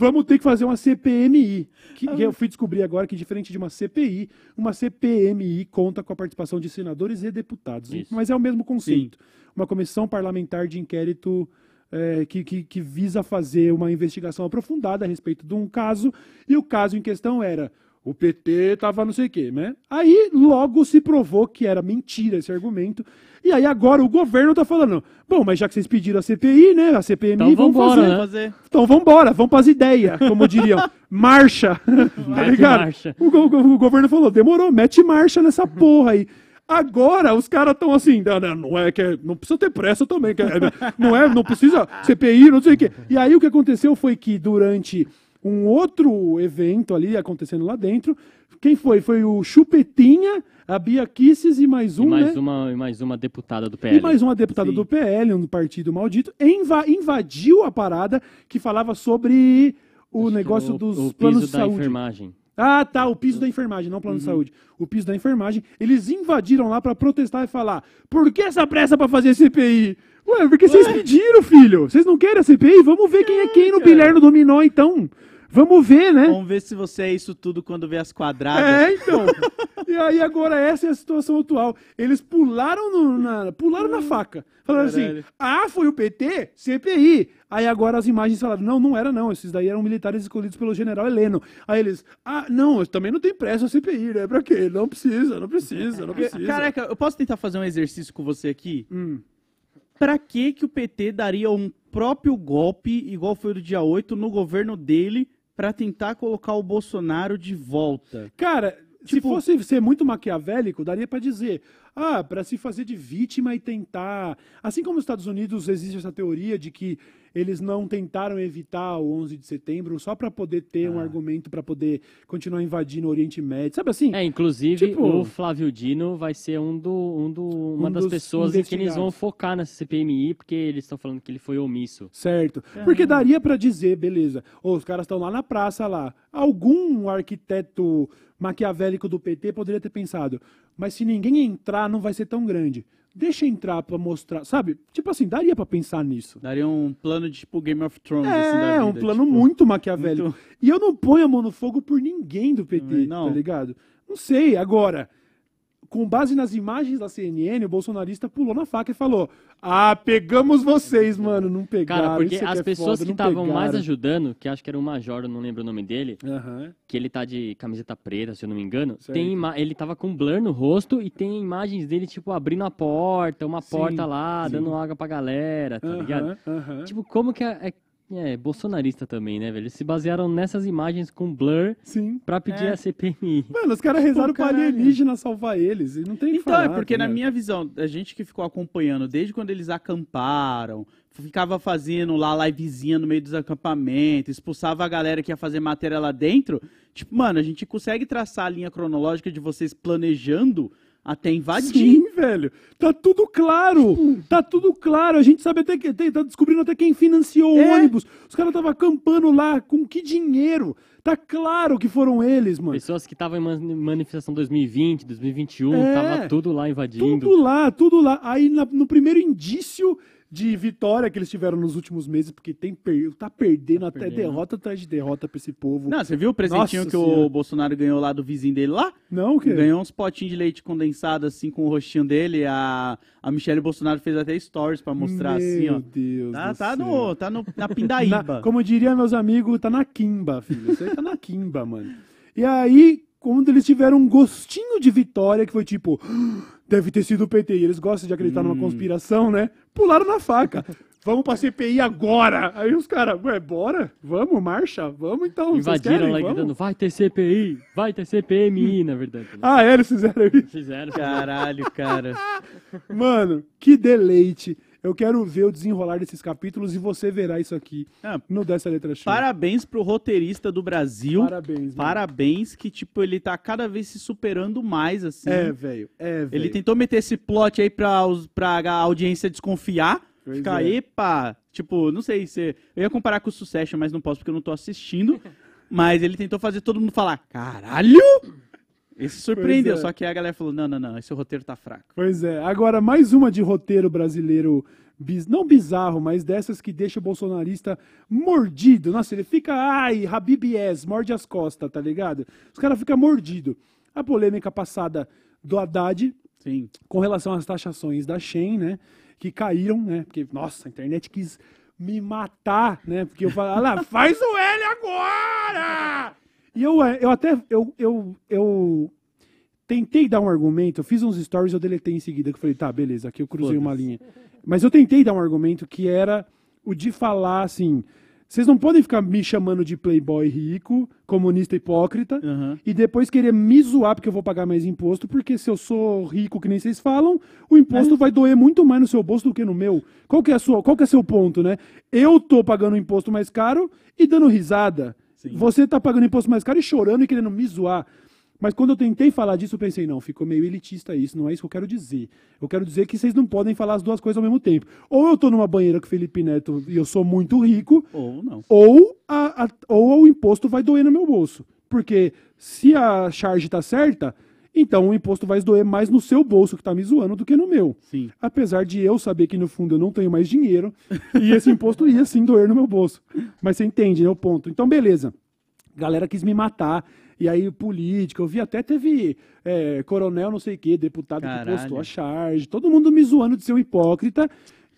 Vamos ter que fazer uma CPMI. Que, que eu fui descobrir agora que, diferente de uma CPI, uma CPMI conta com a participação de senadores e deputados. Isso. Mas é o mesmo conceito. Uma comissão parlamentar de inquérito é, que, que- que visa fazer uma investigação aprofundada a respeito de um caso. E o caso em questão era. O PT tava não sei o quê, né? Aí logo se provou que era mentira esse argumento. E aí agora o governo tá falando: bom, mas já que vocês pediram a CPI, né? A CPMI, Então vamos vambora, fazer. né? fazer. Então vambora, vamos pras ideias, como diriam. Marcha. tá ligado? marcha. O, go- o governo falou, demorou, mete marcha nessa porra aí. Agora os caras estão assim, não, não, não é que é- não precisa ter pressa também, que é- não é, não precisa CPI, não sei o quê. E aí o que aconteceu foi que durante um outro evento ali acontecendo lá dentro, quem foi? Foi o Chupetinha, a Bia Kisses e mais E um, mais, né? uma, e mais uma deputada do PL. E mais uma deputada Sim. do PL, um partido maldito, inva- invadiu a parada que falava sobre o Acho negócio o- dos o planos piso de da saúde. enfermagem. Ah, tá, o piso da enfermagem, não plano de saúde. O piso da enfermagem. Eles invadiram lá pra protestar e falar: por que essa pressa pra fazer CPI? Ué, porque vocês pediram, filho. Vocês não querem a CPI? Vamos ver quem é quem no cara. bilhar no dominó, então. Vamos ver, né? Vamos ver se você é isso tudo quando vê as quadradas. É, então. e aí agora essa é a situação atual. Eles pularam, no- na, pularam na faca. Falaram assim, ah, foi o PT? CPI. Aí agora as imagens falaram, não, não era não. Esses daí eram militares escolhidos pelo general Heleno. Aí eles, ah, não, também não tem pressa a CPI, né? Pra quê? Não precisa, não precisa, não precisa. Caraca, eu posso tentar fazer um exercício com você aqui? Hum. Pra que que o PT daria um próprio golpe, igual foi o do dia 8, no governo dele, pra tentar colocar o Bolsonaro de volta? Cara, se Tipo- fosse ser muito maquiavélico, daria pra dizer, ah, pra se fazer de vítima e tentar, assim como nos Estados Unidos existe essa teoria de que eles não tentaram evitar o 11 de setembro só pra poder ter um Ah. argumento pra poder continuar invadindo o Oriente Médio, sabe assim? É, inclusive Tipo- o Flávio Dino vai ser um do, um do, uma Um das pessoas em que eles vão focar nessa CPMI, porque eles estão falando que ele foi omisso. Certo. Porque daria pra dizer, beleza, os caras estão lá na praça lá. Algum arquiteto maquiavélico do PT poderia ter pensado, mas se ninguém entrar, não vai ser tão grande. Deixa entrar pra mostrar, sabe? Tipo assim, daria pra pensar nisso. Daria um plano de tipo Game of Thrones, assim, É, vida, um plano tipo, muito maquiavélico. muito- E eu não ponho a mão no fogo por ninguém do PT, Também não. tá ligado? Não sei. Agora, com base nas imagens da CNN, o bolsonarista pulou na faca e falou: Ah, pegamos vocês, mano. Não pegaram. Cara, porque é as é pessoas foda, que estavam mais ajudando, que acho que era um major, eu não lembro o nome dele, que ele tá de camiseta preta, se eu não me engano, Certo. tem ele tava com blur no rosto e tem imagens dele, tipo, abrindo a porta, uma Sim, porta lá, sim. dando água pra galera, tá ligado? Tipo, como que é, é, é bolsonarista também, né, velho? Eles se basearam nessas imagens com blur Sim. pra pedir É. a CPMI. Mano, os caras rezaram pra alienígena salvar eles. E não tem Então, falar, é porque tá na minha visão, a gente que ficou acompanhando desde quando eles acamparam, ficava fazendo lá livezinha no meio dos acampamentos, expulsava a galera que ia fazer matéria lá dentro, tipo, mano, a gente consegue traçar a linha cronológica de vocês planejando até invadir. Sim, velho. Tá tudo claro. Tá tudo claro. A gente sabe até que. tem- Tá descobrindo até quem financiou o É. ônibus. Os caras estavam acampando lá. Com que dinheiro? Tá claro que foram eles, mano. Pessoas que estavam em man- manifestação 2020, 2021, É. tava tudo lá invadindo. Tudo lá, tudo lá. Aí na- no primeiro indício de vitória que eles tiveram nos últimos meses, porque tem per... tá perdendo até perdendo. derrota atrás de derrota pra esse povo. Não, você viu o presentinho Nossa que Senhora. o Bolsonaro ganhou lá do vizinho dele lá? Não, o quê? Ganhou uns potinhos de leite condensado assim com o rostinho dele. A, a Michelle Bolsonaro fez até stories pra mostrar assim, ó. Meu Deus. Tá, do tá, céu. no, tá no, na Na- pindaíba. como diria meus amigos, tá na quimba, filho. Isso aí tá na quimba, mano. E aí, quando eles tiveram um gostinho de vitória, que foi tipo, "Ah, deve ter sido o PT. E eles gostam de acreditar numa conspiração, né? Pularam na faca. Vamos pra CPI agora! Aí os caras, ué, bora? Vamos, marcha? Vamos então. Invadiram lá Vamos?" gritando, vai ter CPI, vai ter CPMI, na verdade. né? Ah, é, eles fizeram isso. Fizeram. Caralho, cara. Mano, que deleite. Eu quero ver o desenrolar desses capítulos e você verá isso aqui Ah, no Dessa Letra Show. Parabéns pro roteirista do Brasil. Parabéns, mano. Parabéns que, tipo, ele tá cada vez se superando mais, assim. É, velho. É, velho. Ele tentou meter esse plot aí pra, os- pra a audiência desconfiar. Pois ficar, é. epa, tipo, não sei se. Eu ia comparar com o Succession, mas não posso porque eu não tô assistindo. mas ele tentou fazer todo mundo falar: caralho! Esse surpreendeu, é. só que a galera falou: não, não, não, esse roteiro tá fraco. Pois é. Agora, mais uma de roteiro brasileiro, bis- não bizarro, mas dessas que deixa o bolsonarista mordido. Nossa, ele fica, ai, Habib Yes, morde as costas, tá ligado? Os caras ficam mordido. A polêmica passada do Haddad Sim. com relação às taxações da Shen, né? Que caíram, né? Porque, nossa, a internet quis me matar, né? Porque eu falei, ah lá, faz o L agora! E eu, eh, eu até, eu, eu, eu tentei dar um argumento, eu fiz uns stories, eu deletei em seguida, que eu falei, tá, beleza, aqui eu cruzei uma linha. Mas eu tentei dar um argumento que era o de falar assim, vocês não podem ficar me chamando de playboy rico, comunista hipócrita, Aham. e depois querer me zoar porque eu vou pagar mais imposto, porque se eu sou rico, que nem vocês falam, o imposto vai doer muito mais no seu bolso do que no meu. Qual que é a sua, qual que é seu ponto, né? Eu tô pagando um imposto mais caro e dando risada. Sim. Você tá pagando imposto mais caro e chorando e querendo me zoar. Mas quando eu tentei falar disso, eu pensei, não, ficou meio elitista isso, não é isso que eu quero dizer. Eu quero dizer que vocês não podem falar as duas coisas ao mesmo tempo. Ou eu tô numa banheira com o Felipe Neto e eu sou muito rico, Ou não. ou, a, a- ou o imposto vai doer no meu bolso. Porque se a charge tá certa, então o imposto vai doer mais no seu bolso que tá me zoando do que no meu. Sim. Apesar de eu saber que no fundo eu não tenho mais dinheiro e esse imposto ia sim doer no meu bolso. Mas você entende, né? O ponto. Então, beleza. Galera quis me matar. E aí, política, eu vi até teve é, coronel, não sei o quê, deputado Caralho. que postou a charge, todo mundo me zoando de ser um hipócrita.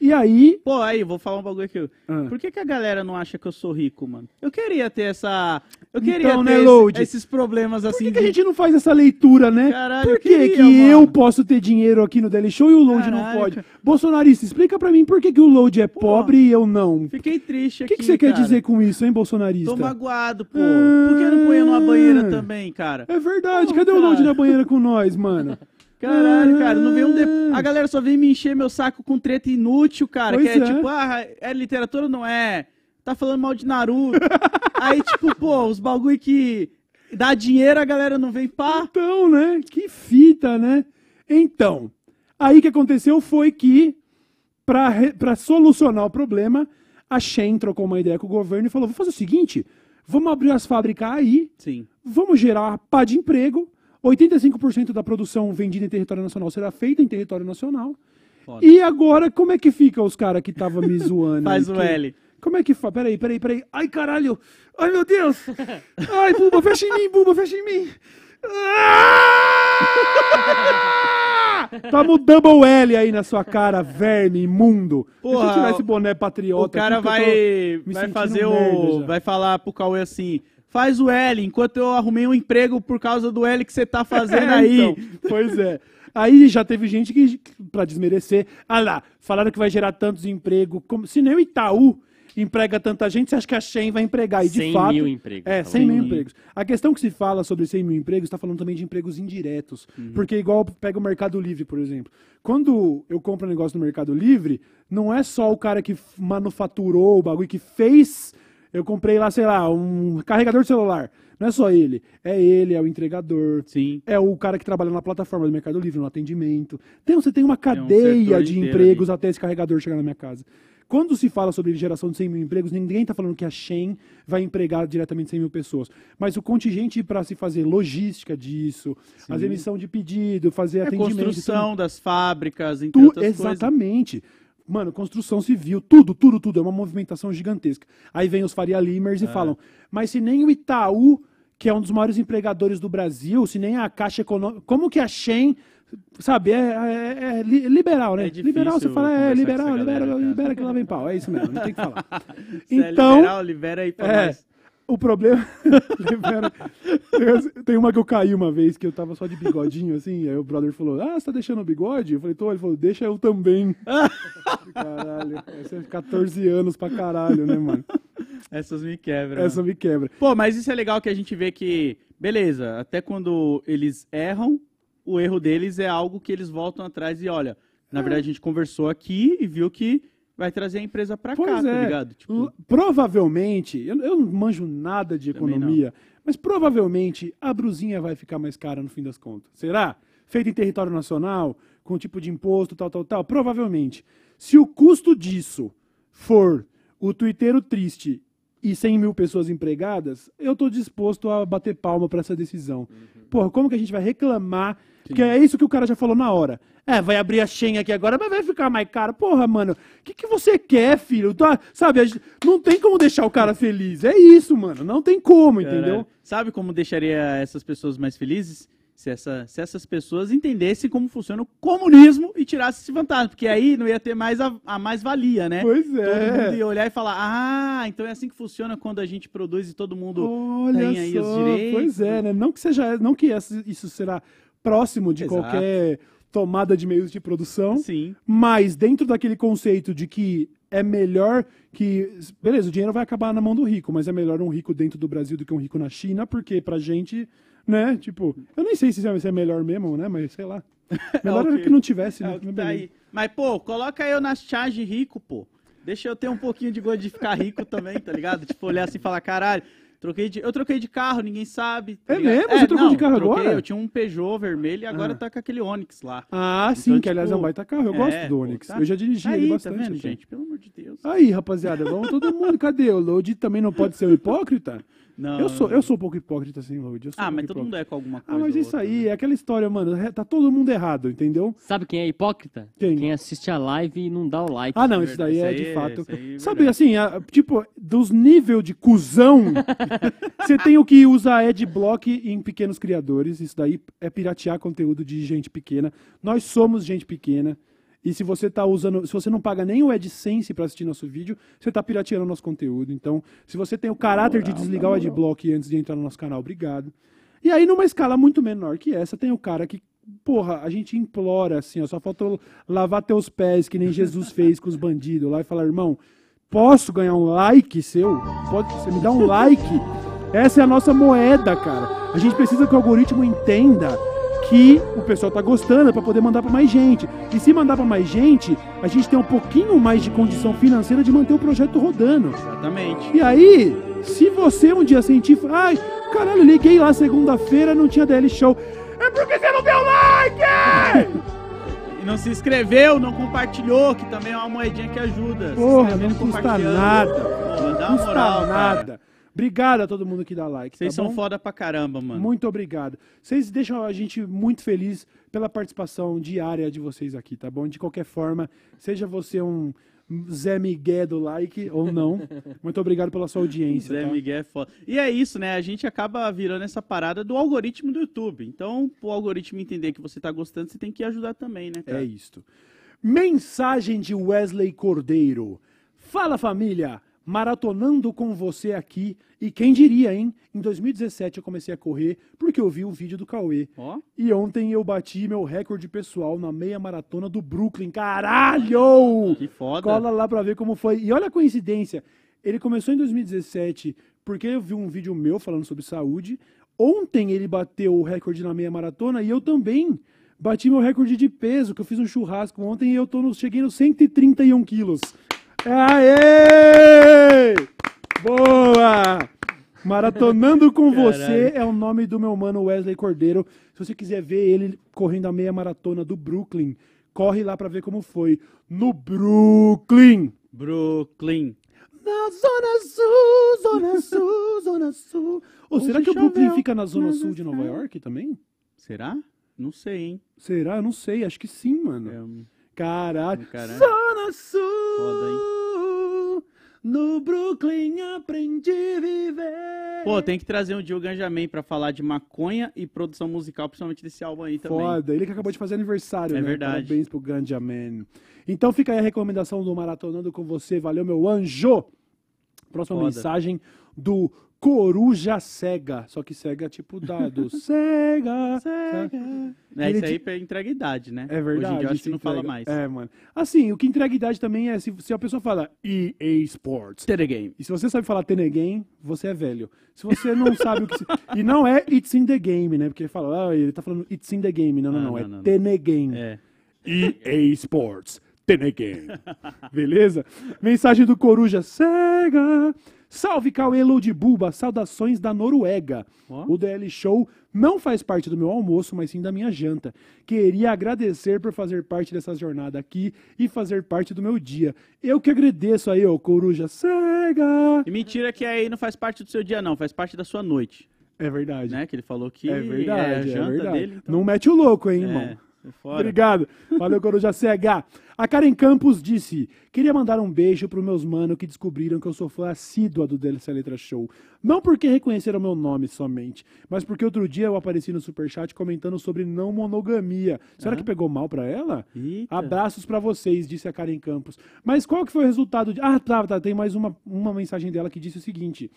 E aí. Pô, aí, vou falar um bagulho aqui. Ah. Por que, que a galera não acha que eu sou rico, mano? Eu queria ter essa. Eu queria Então, ter né, esse- esses problemas Por assim. que, que a gente não faz essa leitura, né? Caralho, por eu que, queria, que mano. eu posso ter dinheiro aqui no Daily Show e o Load não pode? cara. Bolsonarista, explica pra mim por que, que o Load é pobre e eu não. Fiquei triste O aqui. que, que você quer cara. dizer com isso, hein, bolsonarista? Tô magoado, pô. Por que não põe eu numa banheira também, cara? É verdade, Pô, cadê o Load cara. na banheira com nós, mano? Caralho, cara, não vem um de... Ah. A galera só vem me encher meu saco com treta inútil, cara. Pois que é, é. tipo, ah, é literatura ou não é? Tá falando mal de Naruto. Aí, tipo, pô, os bagulho que dá dinheiro, a galera não vem pá. Então, né? Que fita, né? Então, aí que aconteceu foi que, pra, re- pra solucionar o problema, a Shen trocou uma ideia com o governo e falou: vamos fazer o seguinte, vamos abrir as fábricas aí, Sim. vamos gerar pá de emprego, 85% da produção vendida em território nacional será feita em território nacional. Foda. E agora, como é que fica os caras que estavam me zoando? Faz o Que- L. Como é que faz? Peraí, peraí, peraí. Ai, caralho! Ai, meu Deus! Ai, Buba, fecha em mim, Buba, fecha em mim! Ah! Toma o double L aí na sua cara, verme, imundo. Deixa eu Porra, tirar esse boné patriota. O cara vai, vai fazer merda o. já. Vai falar pro Cauê assim. Faz o L, enquanto eu arrumei um emprego por causa do L que você tá fazendo É, aí. então, pois é. Aí já teve gente que, pra desmerecer, ah lá, falaram que vai gerar tantos empregos, como se nem o Itaú emprega tanta gente, você acha que a Shen vai empregar? E de 100 fato, mil empregos, É, tá 100 mil empregos. A questão que se fala sobre 100 mil empregos, está falando também de empregos indiretos. Uhum. Porque igual pega o Mercado Livre, por exemplo. Quando eu compro um negócio no Mercado Livre, não é só o cara que manufaturou o bagulho, que fez... Eu comprei lá, sei lá, um carregador de celular. Não é só ele. É ele, é o entregador, Sim. é o cara que trabalha na plataforma do Mercado Livre, no atendimento. Então você tem uma um cadeia setor de empregos até esse carregador chegar na minha casa. Quando se fala sobre geração de 100 mil empregos, ninguém está falando que a Shen vai empregar diretamente 100 mil pessoas. Mas o contingente para se fazer logística disso, as emissão de pedido, fazer É atendimento... construção das fábricas, entre Tu, outras coisas. Mano, construção civil, tudo, tudo, tudo. É uma movimentação gigantesca. Aí vem os Faria Limers É. e falam, mas se nem o Itaú, que é um dos maiores empregadores do Brasil, se nem a Caixa Econômica, como que a Shen, sabe, é, é- é li- liberal, né? É liberal, você fala, é, liberal, libera, cara. libera que lá vem pau. É isso mesmo, não tem que falar. É então, liberal, libera aí pra é, nós. O problema. Tem- uma que eu caí uma vez, que eu tava só de bigodinho, assim. Aí o brother falou: Ah, você tá deixando o bigode? Eu falei: Tô. Ele falou: Deixa eu também. caralho. Essa é 14 anos pra caralho, né, mano? Essas me quebram. Essa me quebra. Pô, mas isso é legal que a gente vê que, beleza, até quando eles erram, o erro deles é algo que eles voltam atrás e olha, na É. verdade a gente conversou aqui e viu que vai trazer a empresa pra cá, tá é. ligado? Tipo, L- Provavelmente, eu, eu não manjo nada de economia, mas provavelmente a brusinha vai ficar mais cara no fim das contas. Será? Feita em território nacional, com tipo de imposto, tal, tal, tal. Provavelmente. Se o custo disso for o tuiteiro triste e 100 mil pessoas empregadas, eu tô disposto a bater palma pra essa decisão. Porra, como que a gente vai reclamar? Porque é isso que o cara já falou na hora. É, vai abrir a senha aqui agora, mas vai ficar mais caro. Porra, mano, o que, que você quer, filho? Tá, sabe, não tem como deixar o cara feliz. É isso, mano. Não tem como, entendeu? Caralho. Sabe como deixaria essas pessoas mais felizes? Se, essa- se essas pessoas entendessem como funciona o comunismo e tirassem esse vantagem. Porque aí não ia ter mais a, a mais-valia, né? Pois Todo mundo é. ia olhar e falar, ah, então é assim que funciona quando a gente produz e todo mundo Olha tem aí os só, direitos. pois é, né? Não que seja, não que isso será próximo de Exato. qualquer tomada de meios de produção, Sim. mas dentro daquele conceito de que é melhor que. Beleza, o dinheiro vai acabar na mão do rico, mas é melhor um rico dentro do Brasil do que um rico na China, porque pra gente, né? Tipo, eu nem sei se é é melhor mesmo, né? Mas sei lá. Melhor É o era que- não tivesse, É né? Mas tá aí. Mas, pô, coloca eu nas charge rico, pô. Deixa eu ter um pouquinho de gosto de ficar rico também, tá ligado? Tipo, olhar assim e falar, caralho, troquei de... eu troquei de carro, ninguém sabe. tá É ligado? mesmo? Você trocou não, de carro troquei, agora? Eu tinha um Peugeot vermelho e agora Ah. tá com aquele Onix lá. Ah, sim, Então, que aliás é um tipo, baita carro. Eu é, gosto do Onix. tá- Eu já dirigi Tá ele aí, bastante. tá vendo, até. gente? Pelo amor de Deus. Aí, rapaziada, vamos todo mundo. Cadê? O Load também não pode ser um hipócrita? Não, eu, sou, eu sou um pouco hipócrita, assim, sou Ah, um mas todo mundo é com alguma Ah, coisa. mas ou isso outra, aí né? é aquela história, mano. é- Tá todo mundo errado, entendeu? Sabe quem é hipócrita? Quem? assiste a live e não dá o like. Ah, não, isso daí Isso é aí de é- fato. é Sabe, verdade. assim, a- tipo, dos níveis de cuzão, você tem o que usa adblock em pequenos criadores. Isso daí é piratear conteúdo de gente pequena. Nós somos gente pequena. E se você tá usando, se você não paga nem o AdSense para assistir nosso vídeo, você tá pirateando nosso conteúdo. Então, se você tem o caráter de desligar o adblock antes de entrar no nosso canal, obrigado. E aí, numa escala muito menor que essa, tem o cara que, porra, a gente implora assim, ó, só faltou lavar teus pés, que nem Jesus fez com os bandidos lá e falar, irmão, posso ganhar um like seu? Pode, você me dá um like? Essa é a nossa moeda, cara. A gente precisa que o algoritmo entenda que o pessoal tá gostando para poder mandar para mais gente. E se mandar para mais gente, a gente tem um pouquinho mais de condição financeira de manter o projeto rodando. Exatamente. E aí, se você um dia sentir, ai, caralho, liguei lá segunda-feira, não tinha DL Show. É porque você não deu like! E não se inscreveu, não compartilhou, que também é uma moedinha que ajuda. Porra, não custa nada. Pô, dá custa moral, cara. Obrigado a todo mundo que dá like. Vocês tá são bom? foda pra caramba, mano. Muito obrigado. Vocês deixam a gente muito feliz pela participação diária de vocês aqui, tá bom? De qualquer forma, seja você um Zé Miguel do like ou não, muito obrigado pela sua audiência. Zé tá? Miguel é foda. E é isso, né? A gente acaba virando essa parada do algoritmo do YouTube. Então, pro algoritmo entender que você tá gostando, você tem que ajudar também, né, cara? É isto. Mensagem de Wesley Cordeiro. Fala família, maratonando com você aqui. E quem diria, hein? Em 2017 eu comecei a correr porque eu vi o vídeo do Cauê. Ó, E ontem eu bati meu recorde pessoal na meia maratona do Brooklyn. Caralho! que foda. Cola lá pra ver como foi. E olha a coincidência. Ele começou em 2017 porque eu vi um vídeo meu falando sobre saúde. Ontem ele bateu o recorde na meia maratona e eu também bati meu recorde de peso, que eu fiz um churrasco ontem e eu tô no, cheguei nos 131 quilos. Aê! Maratonando com você é o nome do meu mano Wesley Cordeiro. Se você quiser ver ele correndo a meia maratona do Brooklyn, corre lá pra ver como foi. No Brooklyn! Brooklyn. Na Zona Sul, Zona Sul, Zona Sul. Ô, será que o Brooklyn fica na Zona Sul de Nova. York também? Será? Não sei, hein? Será? Eu não sei, acho que sim, mano. É, Caralho. Caralho. Zona Sul. Foda, No Brooklyn aprendi a viver. Pô, tem que trazer um dia o Ganjamin pra falar de maconha e produção musical, principalmente desse álbum aí também. Foda, ele que acabou de fazer aniversário, É né? verdade. Parabéns pro Ganja Man. Então fica aí a recomendação do Maratonando com você. Valeu, meu anjo. Próxima Foda. mensagem do Coruja Cega. Só que cega tipo dado. cega. Cega. É, isso aí pra entrega idade, né? É verdade. Hoje em dia eu acho que não fala mais. É, mano. Assim, o que entrega idade também é se, se a pessoa fala EA Sports. Telegame. E se você sabe falar Tenegame, você é velho. Se você não sabe o que. se- E não é It's in the Game, né? Porque ele fala, ah, ele tá falando It's in the Game. Não, não, Ah, não. não, é não, não. Tenegame. É. EA Sports. Tenegame. Beleza? Mensagem do Coruja Cega. Salve Cauê Buba, saudações da Noruega. Ó. O DL Show não faz parte do meu almoço, mas sim da minha janta. Queria agradecer por fazer parte dessa jornada aqui e fazer parte do meu dia. Eu que agradeço aí, ô Coruja Cega. E mentira que aí não faz parte do seu dia, não. Faz parte da sua noite, É verdade. né? Que ele falou que É verdade, a é, janta verdade. dele. Então... Não mete o louco, hein, É, irmão. Fora. Obrigado. Valeu, Coruja CH. A Karen Campos disse: Queria mandar um beijo pros meus manos que descobriram que eu sou fã assídua do DLC Letra Show. Não porque reconheceram meu nome somente, mas porque outro dia eu apareci no Superchat comentando sobre não monogamia. Será que pegou mal pra ela? Eita. Abraços pra vocês, disse a Karen Campos. Mas qual que foi o resultado de. Ah, tá, tá. Tem mais uma, uma mensagem dela que disse o seguinte: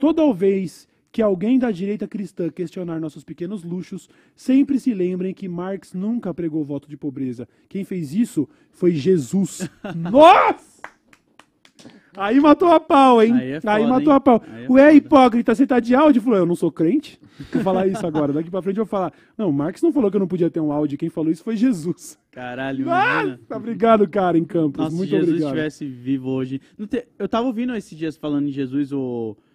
Toda vez que alguém da direita cristã questionar nossos pequenos luxos, sempre se lembrem que Marx nunca pregou voto de pobreza. Quem fez isso foi Jesus. Nossa! Aí matou a pau, hein? Aí é foda, matou hein? a pau. Aí é Ué, foda. hipócrita, você tá de áudio? Falou, eu não sou crente. Vou falar isso agora. Daqui pra frente eu vou falar. Não, Marx não falou que eu não podia ter um áudio. Quem falou isso foi Jesus. Caralho, Ah, imagina. obrigado, cara, em Campos. Nossa, Muito se Jesus obrigado. estivesse vivo hoje. Te- Eu tava ouvindo esses dias falando em Jesus, o. Jesus-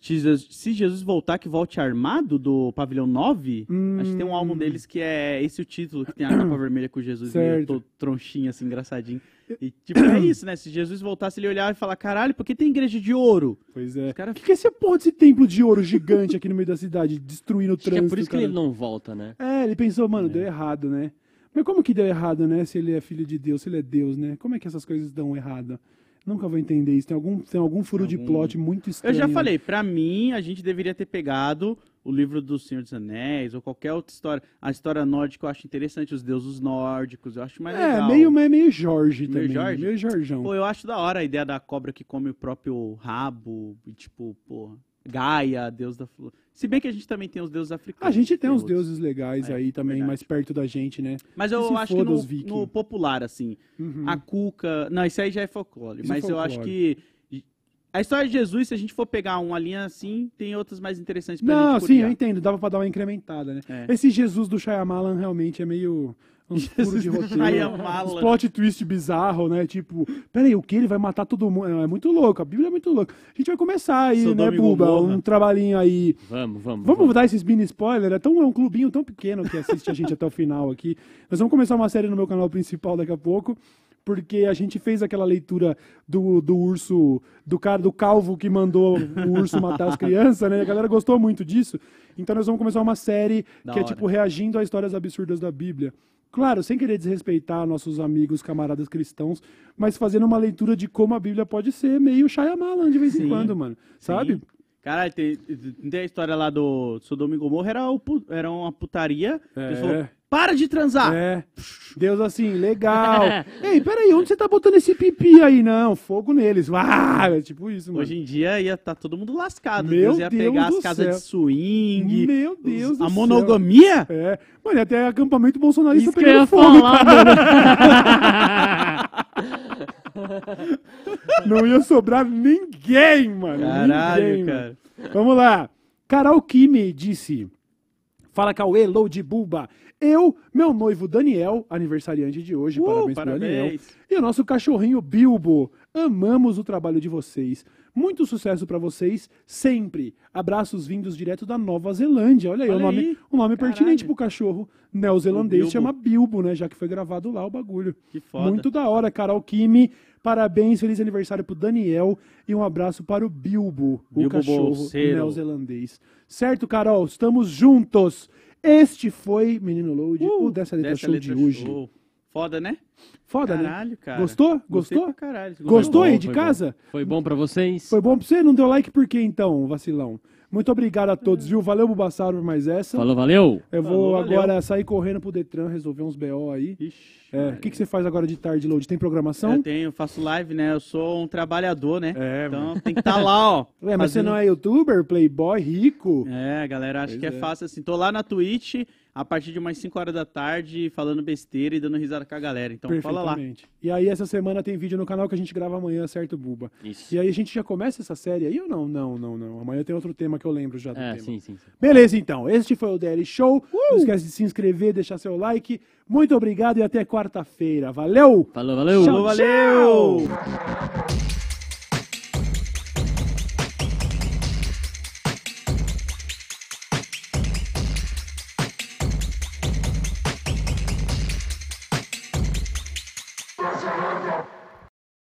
Se Jesus voltar, que volte armado do Pavilhão 9, acho que tem um álbum deles que é esse o título, que tem a capa vermelha com Jesus meio Hum. Certo. todo tronchinho, assim, engraçadinho. E, tipo, é isso, né? Se Jesus voltasse, ele olhava e falar, caralho, por que tem igreja de ouro? Pois é. Os cara- O que, que é esse porra desse templo de ouro gigante aqui no meio da cidade, destruindo o Acho que é trânsito? por isso que cara? ele não volta, né? É, ele pensou, mano, deu errado, né? Mas como que deu errado, né? Se ele é filho de Deus, se ele é Deus, né? Como é que essas coisas dão errado? Nunca vou entender isso. Tem algum, tem algum furo de Algum- plot muito estranho. Eu já falei, pra mim, a gente deveria ter pegado o livro do Senhor dos Anéis ou qualquer outra história. A história nórdica eu acho interessante, os deuses nórdicos, eu acho mais É, legal. meio, meio, meio Jorge Meio também. Jorge? Meio Jorjão. Pô, eu acho da hora a ideia da cobra que come o próprio rabo, e tipo, pô, Gaia, deus da flor. Se bem que a gente também tem os deuses africanos. a gente tem uns outros. deuses legais É, aí também, verdade. mais perto da gente, né? Mas eu acho que no, os no popular, assim, Uhum. a Cuca... Não, isso aí já é folclore. Isso é mas eu acho folclore. que... A história de Jesus, se a gente for pegar uma linha assim, tem outras mais interessantes pra Não, sim, eu entendo. Dava pra dar uma incrementada, né? É. Esse Jesus do Shyamalan realmente é meio... Uns furos de roteiro. Shyamalan. Uns plot twist bizarro, né? Tipo, peraí, o que? Ele vai matar todo mundo? É muito louco. A Bíblia é muito louca. A gente vai começar aí, Sodoma né, Buba? Gomorra. Um trabalhinho aí. Vamos, vamos. Vamos dar esses mini spoilers? É, tão, é um clubinho tão pequeno que assiste a gente até o final aqui. Nós vamos começar uma série no meu canal principal daqui a pouco. Porque a gente fez aquela leitura do, do urso, do cara, do calvo que mandou o urso matar as crianças, né? A galera gostou muito disso. Então nós vamos começar uma série Da que é hora. tipo reagindo a histórias absurdas da Bíblia. Claro, sem querer desrespeitar nossos amigos, camaradas cristãos, mas fazendo uma leitura de como a Bíblia pode ser meio Shyamalan de vez em Sim. quando, mano. Sabe? Sim. Caralho, tem, tem a história lá do Sodoma e Gomorra, era, o era uma putaria. É. Para de transar! É. Deus assim, legal. Ei, peraí, onde você tá botando esse pipi aí? Não, fogo neles. Ah, é tipo isso, mano. Hoje em dia ia estar todo mundo lascado. Meu Deus ia Deus pegar do as casas céu. de swing. Meu os- Deus do A céu. monogamia? É. Mano, e até acampamento bolsonarista Isso ia pegando fogo. falar, mano. Não ia sobrar ninguém, mano. Caralho, ninguém, cara. mano. Vamos lá. Carol Kimi disse: Fala Cauê, Load Buba. Eu, meu noivo Daniel, aniversariante de hoje, Uh, parabéns, parabéns. Daniel. E o nosso cachorrinho Bilbo. Amamos o trabalho de vocês. Muito sucesso pra vocês sempre. Abraços vindos direto da Nova Zelândia. Olha aí, Olha o nome, aí. um nome Caralho. pertinente pro cachorro neozelandês, Bilbo. chama Bilbo, né? Já que foi gravado lá o bagulho. Que foda. Muito da hora, Carol Kimi. Parabéns, feliz aniversário pro Daniel e um abraço para o Bilbo, o Bilbo cachorro Bolseiro. neozelandês. Certo, Carol? Estamos juntos. Este foi, Menino Load, Uh, o Dessa Letra Dessa Show Letra de hoje. Show. Foda, né? Foda, né? Caralho, cara. Gostou? Gostou? caralho. Gostou aí bom, de foi casa? Foi bom pra vocês? Foi bom pra você? Não deu like por quê então, vacilão? Muito obrigado a todos, viu? Valeu, Bubassaro, por mais essa. Falou, valeu? Eu vou Falou, valeu. agora sair correndo pro Detran, resolver uns BO aí. Ixi, É, o que, que você faz agora de tarde, Load? Tem programação? Eu tenho, eu faço live, né? Eu sou um trabalhador, né? É, então tem que estar lá, ó. Ué, mas você não é youtuber, playboy, rico? É, galera acha Pois que é. é. fácil assim. Tô lá na Twitch a partir de umas 5 horas da tarde falando besteira e dando risada com a galera. Então fala lá. E aí, essa semana tem vídeo no canal que a gente grava amanhã, certo, Buba? Isso. E aí, a gente já começa essa série aí ou não? Não, não, não. Amanhã tem outro tema que eu lembro já do É, tema. sim, sim, sim. Beleza, então. Este foi o Daily Show. Uh! Não esquece de se inscrever, deixar seu like. Muito obrigado e até quarta-feira. Valeu! Falou, valeu! Tchau, Valeu! Tchau.